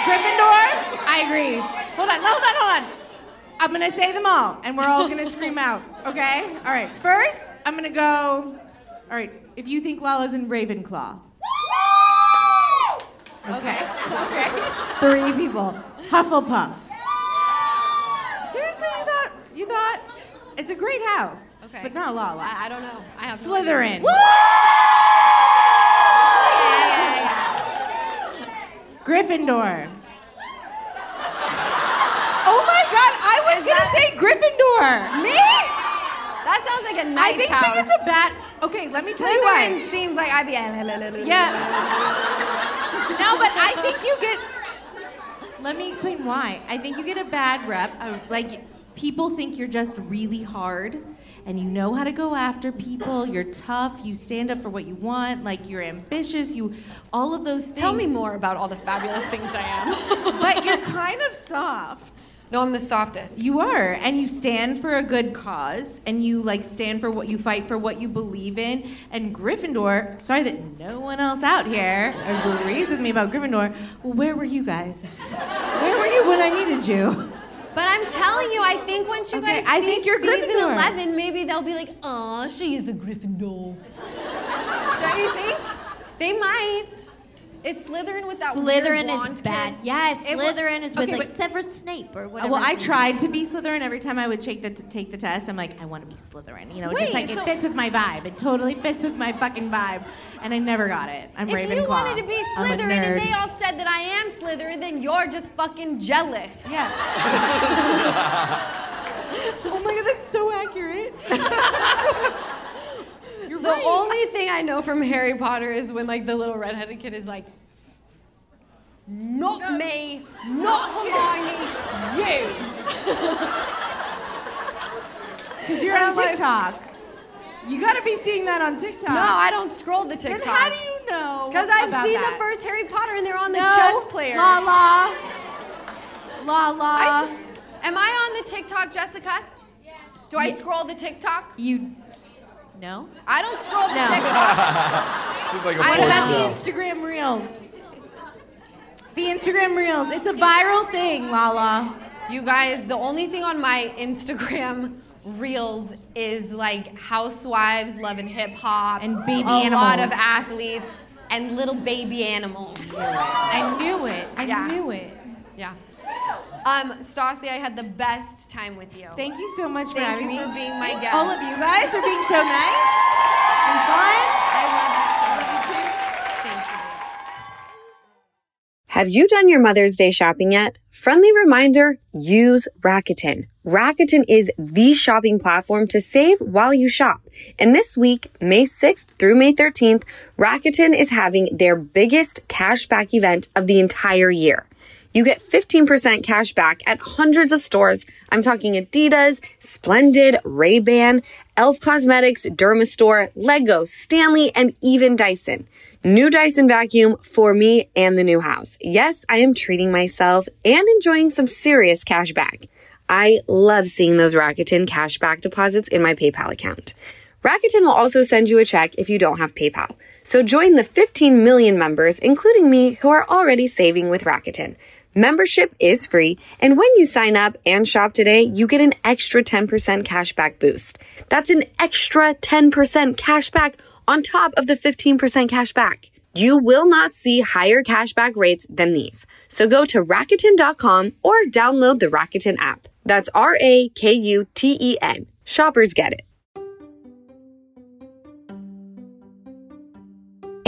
Gryffindor? I agree. Hold on, hold on, hold on. I'm gonna say them all, and we're all gonna scream out, okay? All right, first, I'm gonna go. All right, if you think Lala's in Ravenclaw. Okay, okay. Three people. Hufflepuff. Seriously, you thought you thought it's a great house, Okay. but not Lala. I, I don't know. I have no. Slytherin. Gryffindor. Oh my God! I was Is gonna that- say Gryffindor. Me? That sounds like a nice I think house. she is a bad. Okay, let me tell you why. Slytherin seems like I'd be. Yeah. no, but I think you get. Let me explain why. I think you get a bad rep. Of, like, people think you're just really hard and you know how to go after people. You're tough. You stand up for what you want. Like, you're ambitious. You, all of those things. Tell me more about all the fabulous things I am. But you're kind of soft. no, I'm the softest. You are, and you stand for a good cause, and you like stand for what you fight for, what you believe in. And Gryffindor, sorry that no one else out here agrees with me about Gryffindor. Well, where were you guys? Where were you when I needed you? But I'm telling you, I think once you Okay, guys I see think you're season Gryffindor. 11, maybe they'll be like, oh, she is a Gryffindor." Don't you think? They might. Is Slytherin with that Slytherin is bad. kid? Yes, It Slytherin is with Okay, like Severus Snape or whatever. Well, I tried to be Slytherin every time I would take the take the test. I'm like, I want to be Slytherin. You know, just Wait, like it fits with my vibe. It totally fits with my fucking vibe, and I never got it. I'm If Ravenclaw. If you wanted to be Slytherin and they all said that I am Slytherin, then you're just fucking jealous. Yeah. oh my god, that's so accurate. You're The right. only thing I know from Harry Potter is when like the little redheaded kid is like, not me, not Hermione, you. Because you're on TikTok. You gotta be seeing that on TikTok. No, I don't scroll the Then TikTok. how do you know? Because I've about seen that? the first Harry Potter and they're on the no. chess players. La la. La la. I s- Am I on the TikTok, Jessica? Yeah. Do I Yeah. scroll the TikTok? You. No. I don't scroll the No. TikTok. Seems like a I What about the. Instagram Reels? The Instagram Reels. It's a viral thing, Lala. You guys, the only thing on my Instagram reels is like housewives loving hip hop And baby animals. a lot of athletes and little baby animals. I knew it. I Yeah. knew it. Yeah. Um, Stassi, I had the best time with you. Thank you so much for Thank having you for being my guest. All of you guys for being so nice and fun. I love you so much. Thank you. Have you done your Mother's Day shopping yet? Friendly reminder, use Rakuten. Rakuten is the shopping platform to save while you shop. And this week, May 6th through May 13th, Rakuten is having their biggest cashback event of the entire year. You get 15% cash back at hundreds of stores. I'm talking Adidas, Splendid, Ray-Ban, Elf Cosmetics, Dermastore, Lego, Stanley, and even Dyson. New Dyson vacuum for me and the new house. Yes, I am treating myself and enjoying some serious cash back. I love seeing those Rakuten cashback deposits in my PayPal account. Rakuten will also send you a check if you don't have PayPal. So join the 15 million members, including me, who are already saving with Rakuten. Membership is free, and when you sign up and shop today, you get an extra 10% cashback boost. That's an extra 10% cashback on top of the 15% cashback. You will not see higher cashback rates than these. So go to Rakuten.com or download the Rakuten app. That's R A K U T E N. Shoppers get it.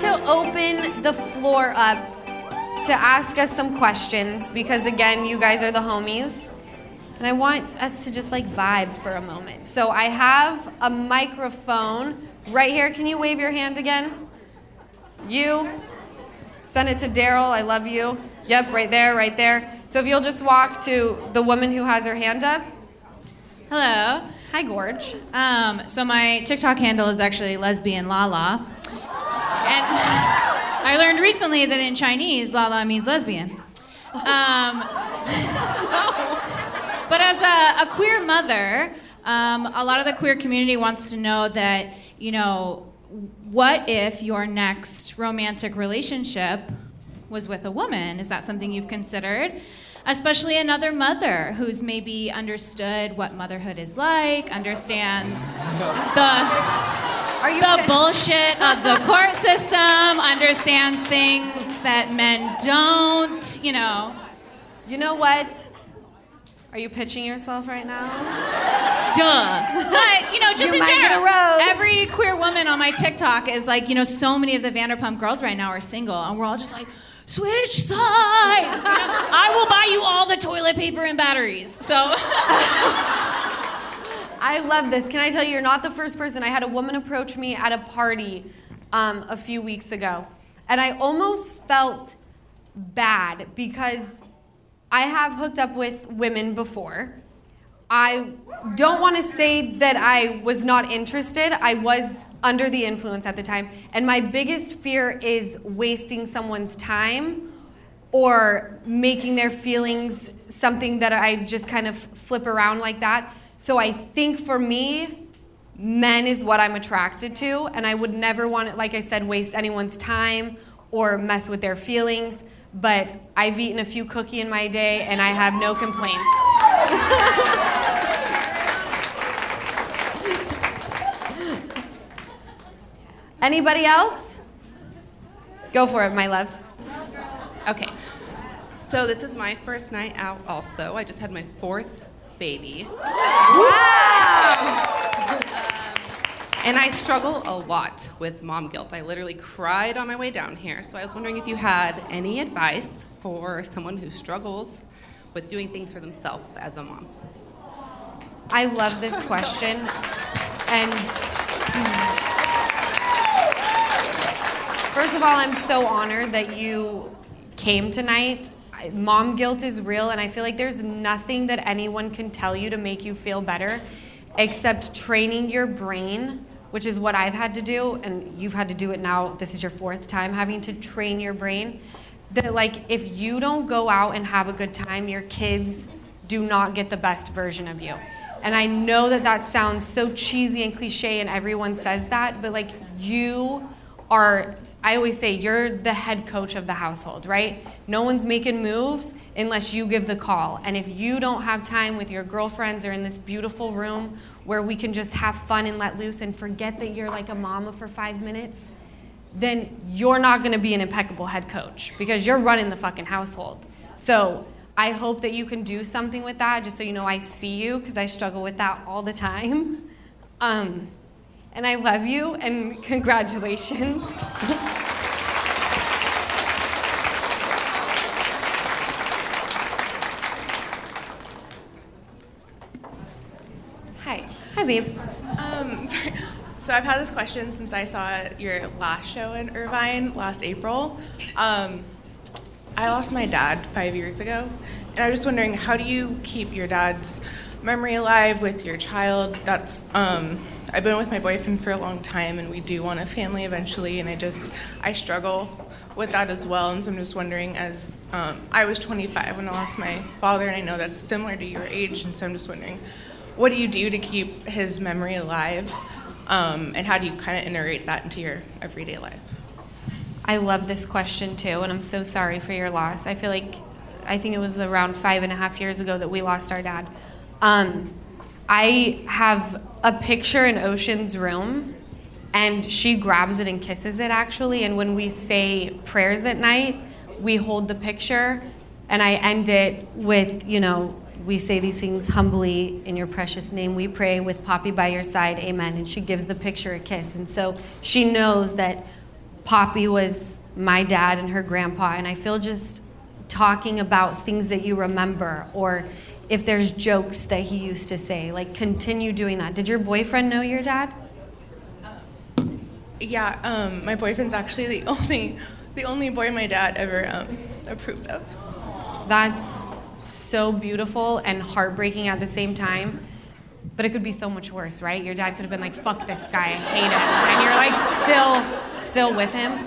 to open the floor up to ask us some questions because, again, you guys are the homies. And I want us to just like vibe for a moment. So I have a microphone right here. Can you wave your hand again? You. Send it to Daryl. I love you. Yep, right there, right there. So if you'll just walk to the woman who has her hand up. Hello. Hi, Gorge. Um, so my TikTok handle is actually lesbian Lala. And I learned recently that in Chinese, Lala means lesbian. Um, but as a, a queer mother, um, a lot of the queer community wants to know that, you know, what if your next romantic relationship was with a woman? Is that something you've considered? Especially another mother who's maybe understood what motherhood is like, understands the Are you the bullshit of the court system, understands things that men don't, you know. You know what? Are you pitching yourself right now? Duh. But, you know, just You in general, every queer woman on my TikTok is like, you know, so many of the Vanderpump girls right now are single, and we're all just like, switch sides. You know, I will buy you all the toilet paper and batteries. So I love this. Can I tell you, you're not the first person. I had a woman approach me at a party um, a few weeks ago, and I almost felt bad because I have hooked up with women before. I don't want to say that I was not interested. I was under the influence at the time. And my biggest fear is wasting someone's time or making their feelings something that I just kind of flip around like that. So I think for me, men is what I'm attracted to. And I would never want to, like I said, waste anyone's time or mess with their feelings. But I've eaten a few cookie in my day and I have no complaints. Anybody else? Go for it, my love. Okay. So this is my first night out also. I just had my fourth baby. Wow! And I struggle a lot with mom guilt. I literally cried on my way down here. So I was wondering if you had any advice for someone who struggles with doing things for themselves as a mom. I love this question. And first of all, I'm so honored that you came tonight. Mom guilt is real, and I feel like there's nothing that anyone can tell you to make you feel better except training your brain, which is what I've had to do, and you've had to do it now. This is your fourth time having to train your brain. That, like, if you don't go out and have a good time, your kids do not get the best version of you. And I know that that sounds so cheesy and cliche, and everyone says that, but like, you are, I always say, you're the head coach of the household, right? No one's making moves unless you give the call. And if you don't have time with your girlfriends or in this beautiful room where we can just have fun and let loose and forget that you're like a mama for five minutes, then you're not to be an impeccable head coach because you're running the fucking household. So I hope that you can do something with that. Just so you know, I see you because I struggle with that all the time. Um, and I love you and congratulations. Hi. Hi, babe. Um, so I've had this question since I saw your last show in Irvine last April. Um, I lost my dad five years ago, and I was just wondering, how do you keep your dad's memory alive with your child? That's um, I've been with my boyfriend for a long time, and we do want a family eventually, and I just I struggle with that as well, and so I'm just wondering, as um, I was 25 when I lost my father, and I know that's similar to your age, and so I'm just wondering, what do you do to keep his memory alive, um, and how do you kind of integrate that into your everyday life? I love this question too, and I'm so sorry for your loss. I feel like, I think it was around five and a half years ago that we lost our dad. Um, I have a picture in Ocean's room, and she grabs it and kisses it actually. And when we say prayers at night, we hold the picture, and I end it with, you know, we say these things humbly in your precious name. We pray with Poppy by your side, amen. And she gives the picture a kiss. And so she knows that Poppy was my dad and her grandpa, and I feel just talking about things that you remember or if there's jokes that he used to say, like continue doing that. Did your boyfriend know your dad? Yeah, um, my boyfriend's actually the only the only boy my dad ever um, approved of. That's so beautiful and heartbreaking at the same time. But it could be so much worse, right? Your dad could have been like, fuck this guy, I hate him. And you're like still still with him.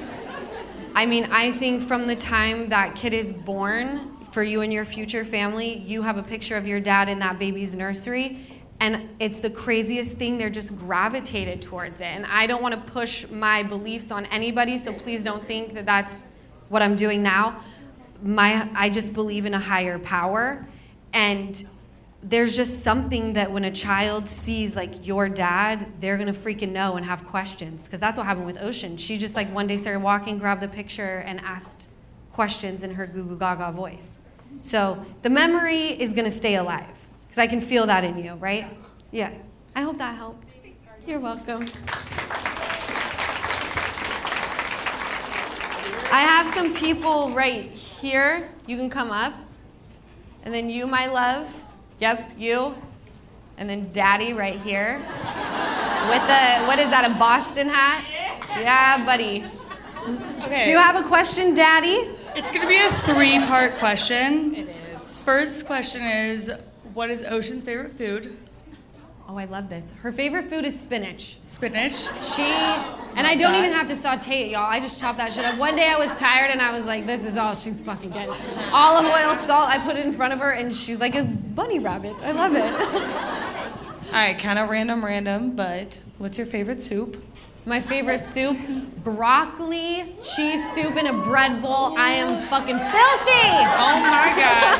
I mean, I think from the time that kid is born, for you and your future family, you have a picture of your dad in that baby's nursery. And it's the craziest thing, they're just gravitated towards it. And I don't want to push my beliefs on anybody, so please don't think that that's what I'm doing now. My, I just believe in a higher power. And there's just something that when a child sees like your dad, they're gonna freaking know and have questions. Because that's what happened with Ocean. She just like one day started walking, grabbed the picture, and asked questions in her goo goo gaga voice. So the memory is gonna stay alive. Because I can feel that in you, right? Yeah. I hope that helped. You're welcome. I have some people right here. You can come up. And then you, my love. Yep, you. And then daddy right here. With the, what is that, a Boston hat? Yeah, buddy. Okay. Do you have a question, daddy? It's going to be a three part question. It is. First question is What is Ocean's favorite food? Oh, I love this. Her favorite food is spinach. Spinach. She, and I don't even have to saute it, y'all. I just chop that shit up. One day I was tired and I was like, this is all she's fucking getting. Olive oil, salt, I put it in front of her and she's like a bunny rabbit. I love it. All right, kind of random, random, but what's your favorite soup? My favorite soup, broccoli, cheese soup in a bread bowl. I am fucking filthy. Oh my god.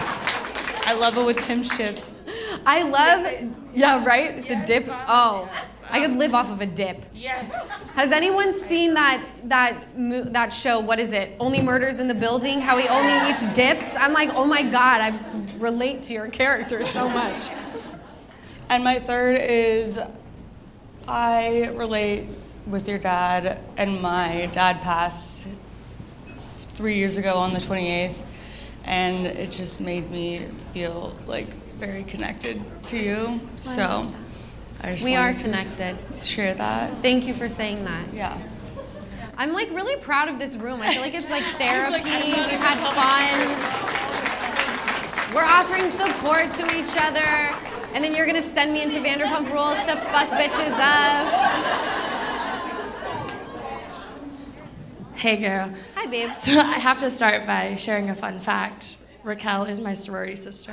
I love it with Tim's chips. I love, yeah, right? The dip. Oh, I could live off of a dip. Yes. Has anyone seen that that that show? What is it? Only Murders in the Building. How he only eats dips. I'm like, oh my god, I just relate to your character so much. And my third is I relate with your dad, and my dad passed three years ago on the 28th, and it just made me feel like very connected to you. So I just We are connected. Share that. Thank you for saying that. Yeah. I'm like really proud of this room. I feel like it's like therapy. We've had fun. We're offering support to each other. And then you're gonna send me into Vanderpump Rules to fuck bitches up. Hey, girl. Hi, babe. So I have to start by sharing a fun fact. Raquel is my sorority sister.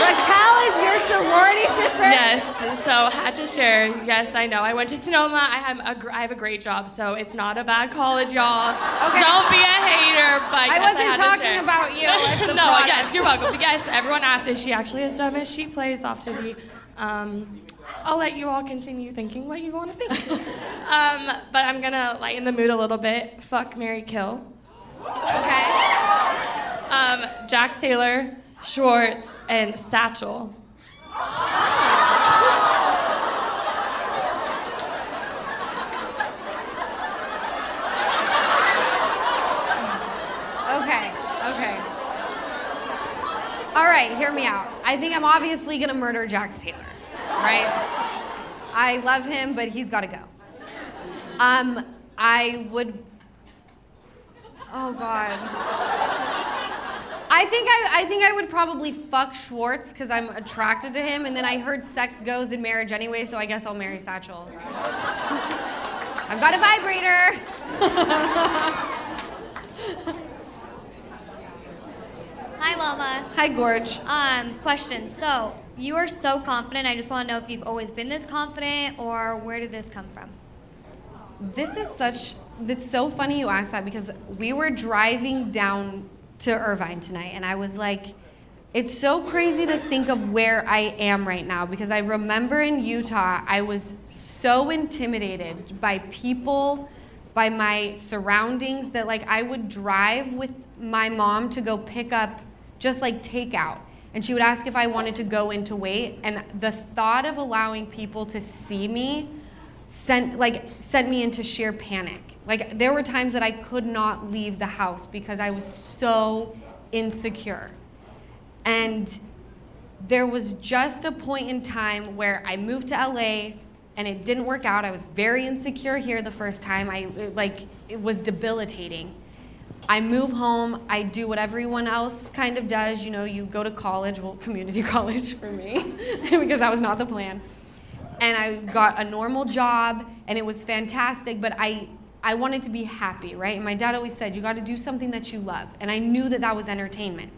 Raquel is your sorority sister? Yes, so had to share. Yes, I know. I went to Sonoma. I have a, gr- I have a great job, so it's not a bad college, y'all. Don't be a hater, but I yes, wasn't to talking about you no, product. yes, you're welcome. But yes, everyone asks is she actually as dumb as she plays off to be. Um, I'll let you all continue thinking what you want to think. um, but I'm gonna lighten the mood a little bit. Fuck, Mary, kill. Okay. Um, Jax Taylor, Schwartz, and Satchel. Okay, okay. All right, hear me out. I think I'm obviously gonna murder Jax Taylor, right? I love him, but he's gotta go. Um, I would. Oh God. I think I, I think I would probably fuck Schwartz because I'm attracted to him, and then I heard sex goes in marriage anyway, so I guess I'll marry Satchel. I've got a vibrator. Hi, Lala. Hi, Gorge. Um, question. So, you are so confident. I just want to know if you've always been this confident or where did this come from? This is such. It's so funny you asked that because we were driving down to Irvine tonight, and I was like, it's so crazy to think of where I am right now because I remember in Utah, I was so intimidated by people, by my surroundings that like I would drive with my mom to go pick up just like takeout. And she would ask if I wanted to go into weight, and the thought of allowing people to see me sent like sent me into sheer panic. Like there were times that I could not leave the house because I was so insecure. And there was just a point in time where I moved to LA and it didn't work out. I was very insecure here the first time. I like it was debilitating. I move home, I do what everyone else kind of does, you know, you go to college, well community college for me because that was not the plan and I got a normal job and it was fantastic, but I I wanted to be happy, right? And my dad always said, you got to do something that you love. And I knew that that was entertainment.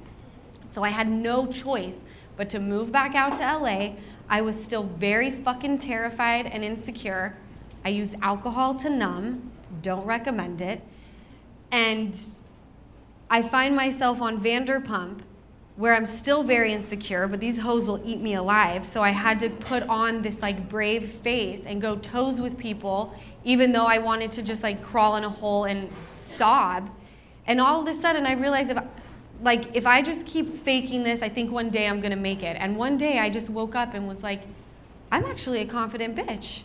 So I had no choice but to move back out to LA. I was still very fucking terrified and insecure. I used alcohol to numb. Don't recommend it. And I find myself on Vanderpump where I'm still very insecure, but these hoes will eat me alive. So I had to put on this like brave face and go toes with people, even though I wanted to just like crawl in a hole and sob. And all of a sudden I realized if like if I just keep faking this, I think one day I'm gonna make it. And one day I just woke up and was like, I'm actually a confident bitch.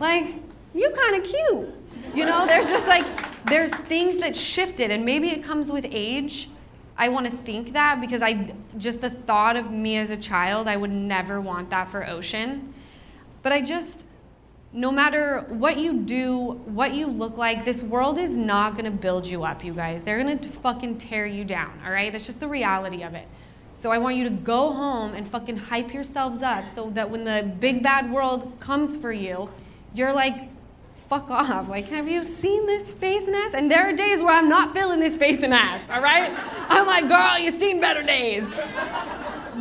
Like, you kinda cute. You know, there's just like, there's things that shifted, and maybe it comes with age. I want to think that because I just the thought of me as a child, I would never want that for Ocean. But I just, no matter what you do, what you look like, this world is not gonna build you up, you guys. They're gonna fucking tear you down, all right? That's just the reality of it. So I want you to go home and fucking hype yourselves up so that when the big bad world comes for you, you're like, fuck off. Like, have you seen this face and ass? And there are days where I'm not feeling this face and ass, all right? I'm like, girl, you've seen better days.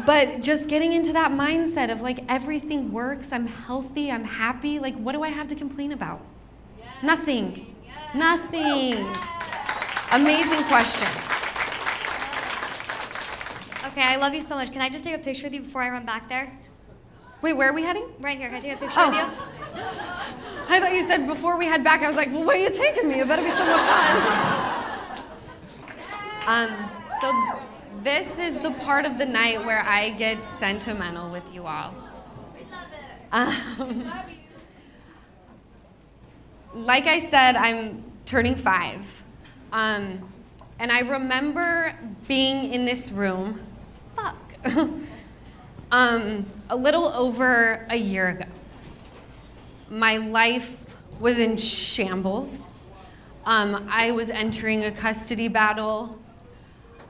But just getting into that mindset of like everything works, I'm healthy, I'm happy, like what do I have to complain about? Nothing. Nothing. Amazing question. Okay, I love you so much. Can I just take a picture with you before I run back there? Wait, where are we heading? Right here. Can I take a picture Oh. with you? I thought you said before we head back, I was like, well, where are you taking me? It better be somewhere fun. Um, so this is the part of the night where I get sentimental with you all. Um, like I said, I'm turning five. Um, and I remember being in this room, fuck, um, a little over a year ago. My life was in shambles. Um, I was entering a custody battle.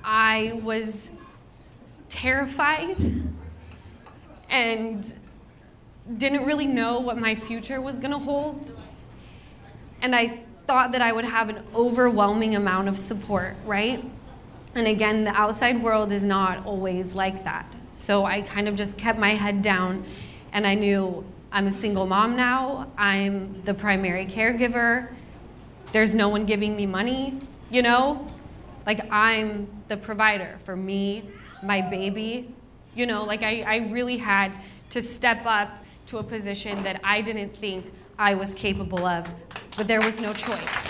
I was terrified and didn't really know what my future was going to hold. And I thought that I would have an overwhelming amount of support, right? And again, the outside world is not always like that. So I kind of just kept my head down and I knew I'm a single mom now. I'm the primary caregiver. There's no one giving me money, you know? Like I'm the provider for me, my baby. You know, like I, I really had to step up to a position that I didn't think I was capable of, but there was no choice.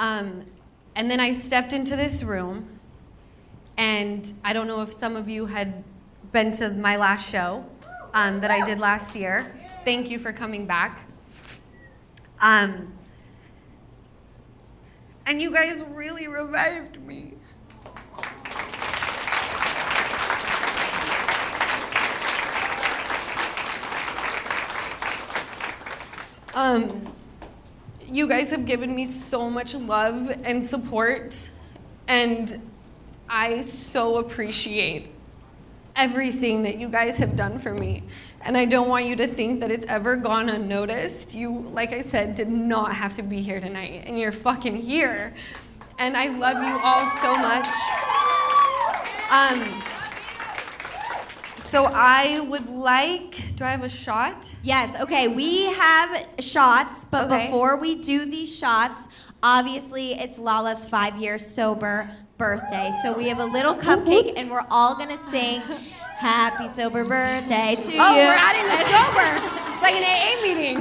Um, and then I stepped into this room, and I don't know if some of you had been to my last show um, that I did last year. Thank you for coming back. Um, and you guys really revived me. Um, you guys have given me so much love and support, and I so appreciate everything that you guys have done for me. And I don't want you to think that it's ever gone unnoticed. You, like I said, did not have to be here tonight, and you're fucking here. And I love you all so much. Um, so I would like, do I have a shot? Yes, okay, we have shots, but Okay. before we do these shots, obviously it's Lala's five year sober birthday. So we have a little cupcake and we're all gonna sing happy sober birthday to oh, you. Oh, we're adding the sober. It's like an AA meeting.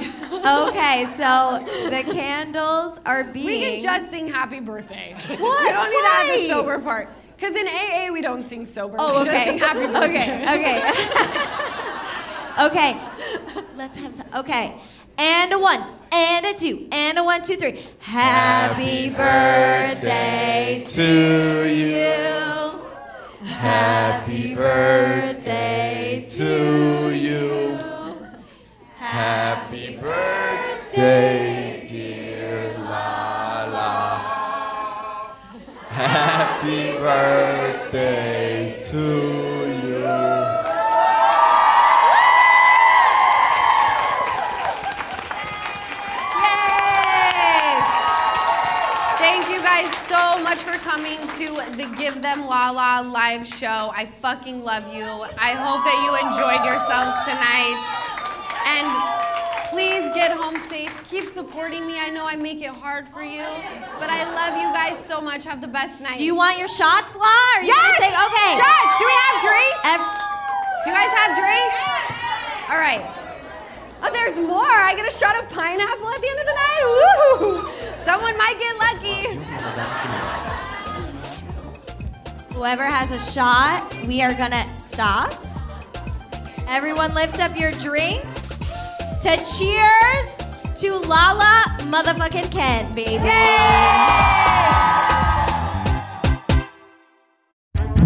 okay, so the candles are being. We can just sing happy birthday. What? We don't need to add the sober part. Because in AA, we don't sing sober. Oh, we just okay. sing happy birthday. Okay, okay. okay, let's have some. Okay, and a one, and a two, and a one, two, three. Happy birthday to you. Happy birthday to you. Happy birthday, dear Lala. Happy birthday to you. Much for coming to the Give Them Lala live show. I fucking love you. I hope that you enjoyed yourselves tonight. And please get home safe. Keep supporting me. I know I make it hard for you, but I love you guys so much. Have the best night. Do you want your shots, La? Are you yes! gonna take? Okay. Shots. Do we have drinks? Ev- Do you guys have drinks? All right. Oh, there's more. I get a shot of pineapple at the end of the night. Woo! Someone might get lucky. Whoever has a shot, we are gonna Stas. Everyone lift up your drinks to cheers to Lala motherfucking Kent, baby.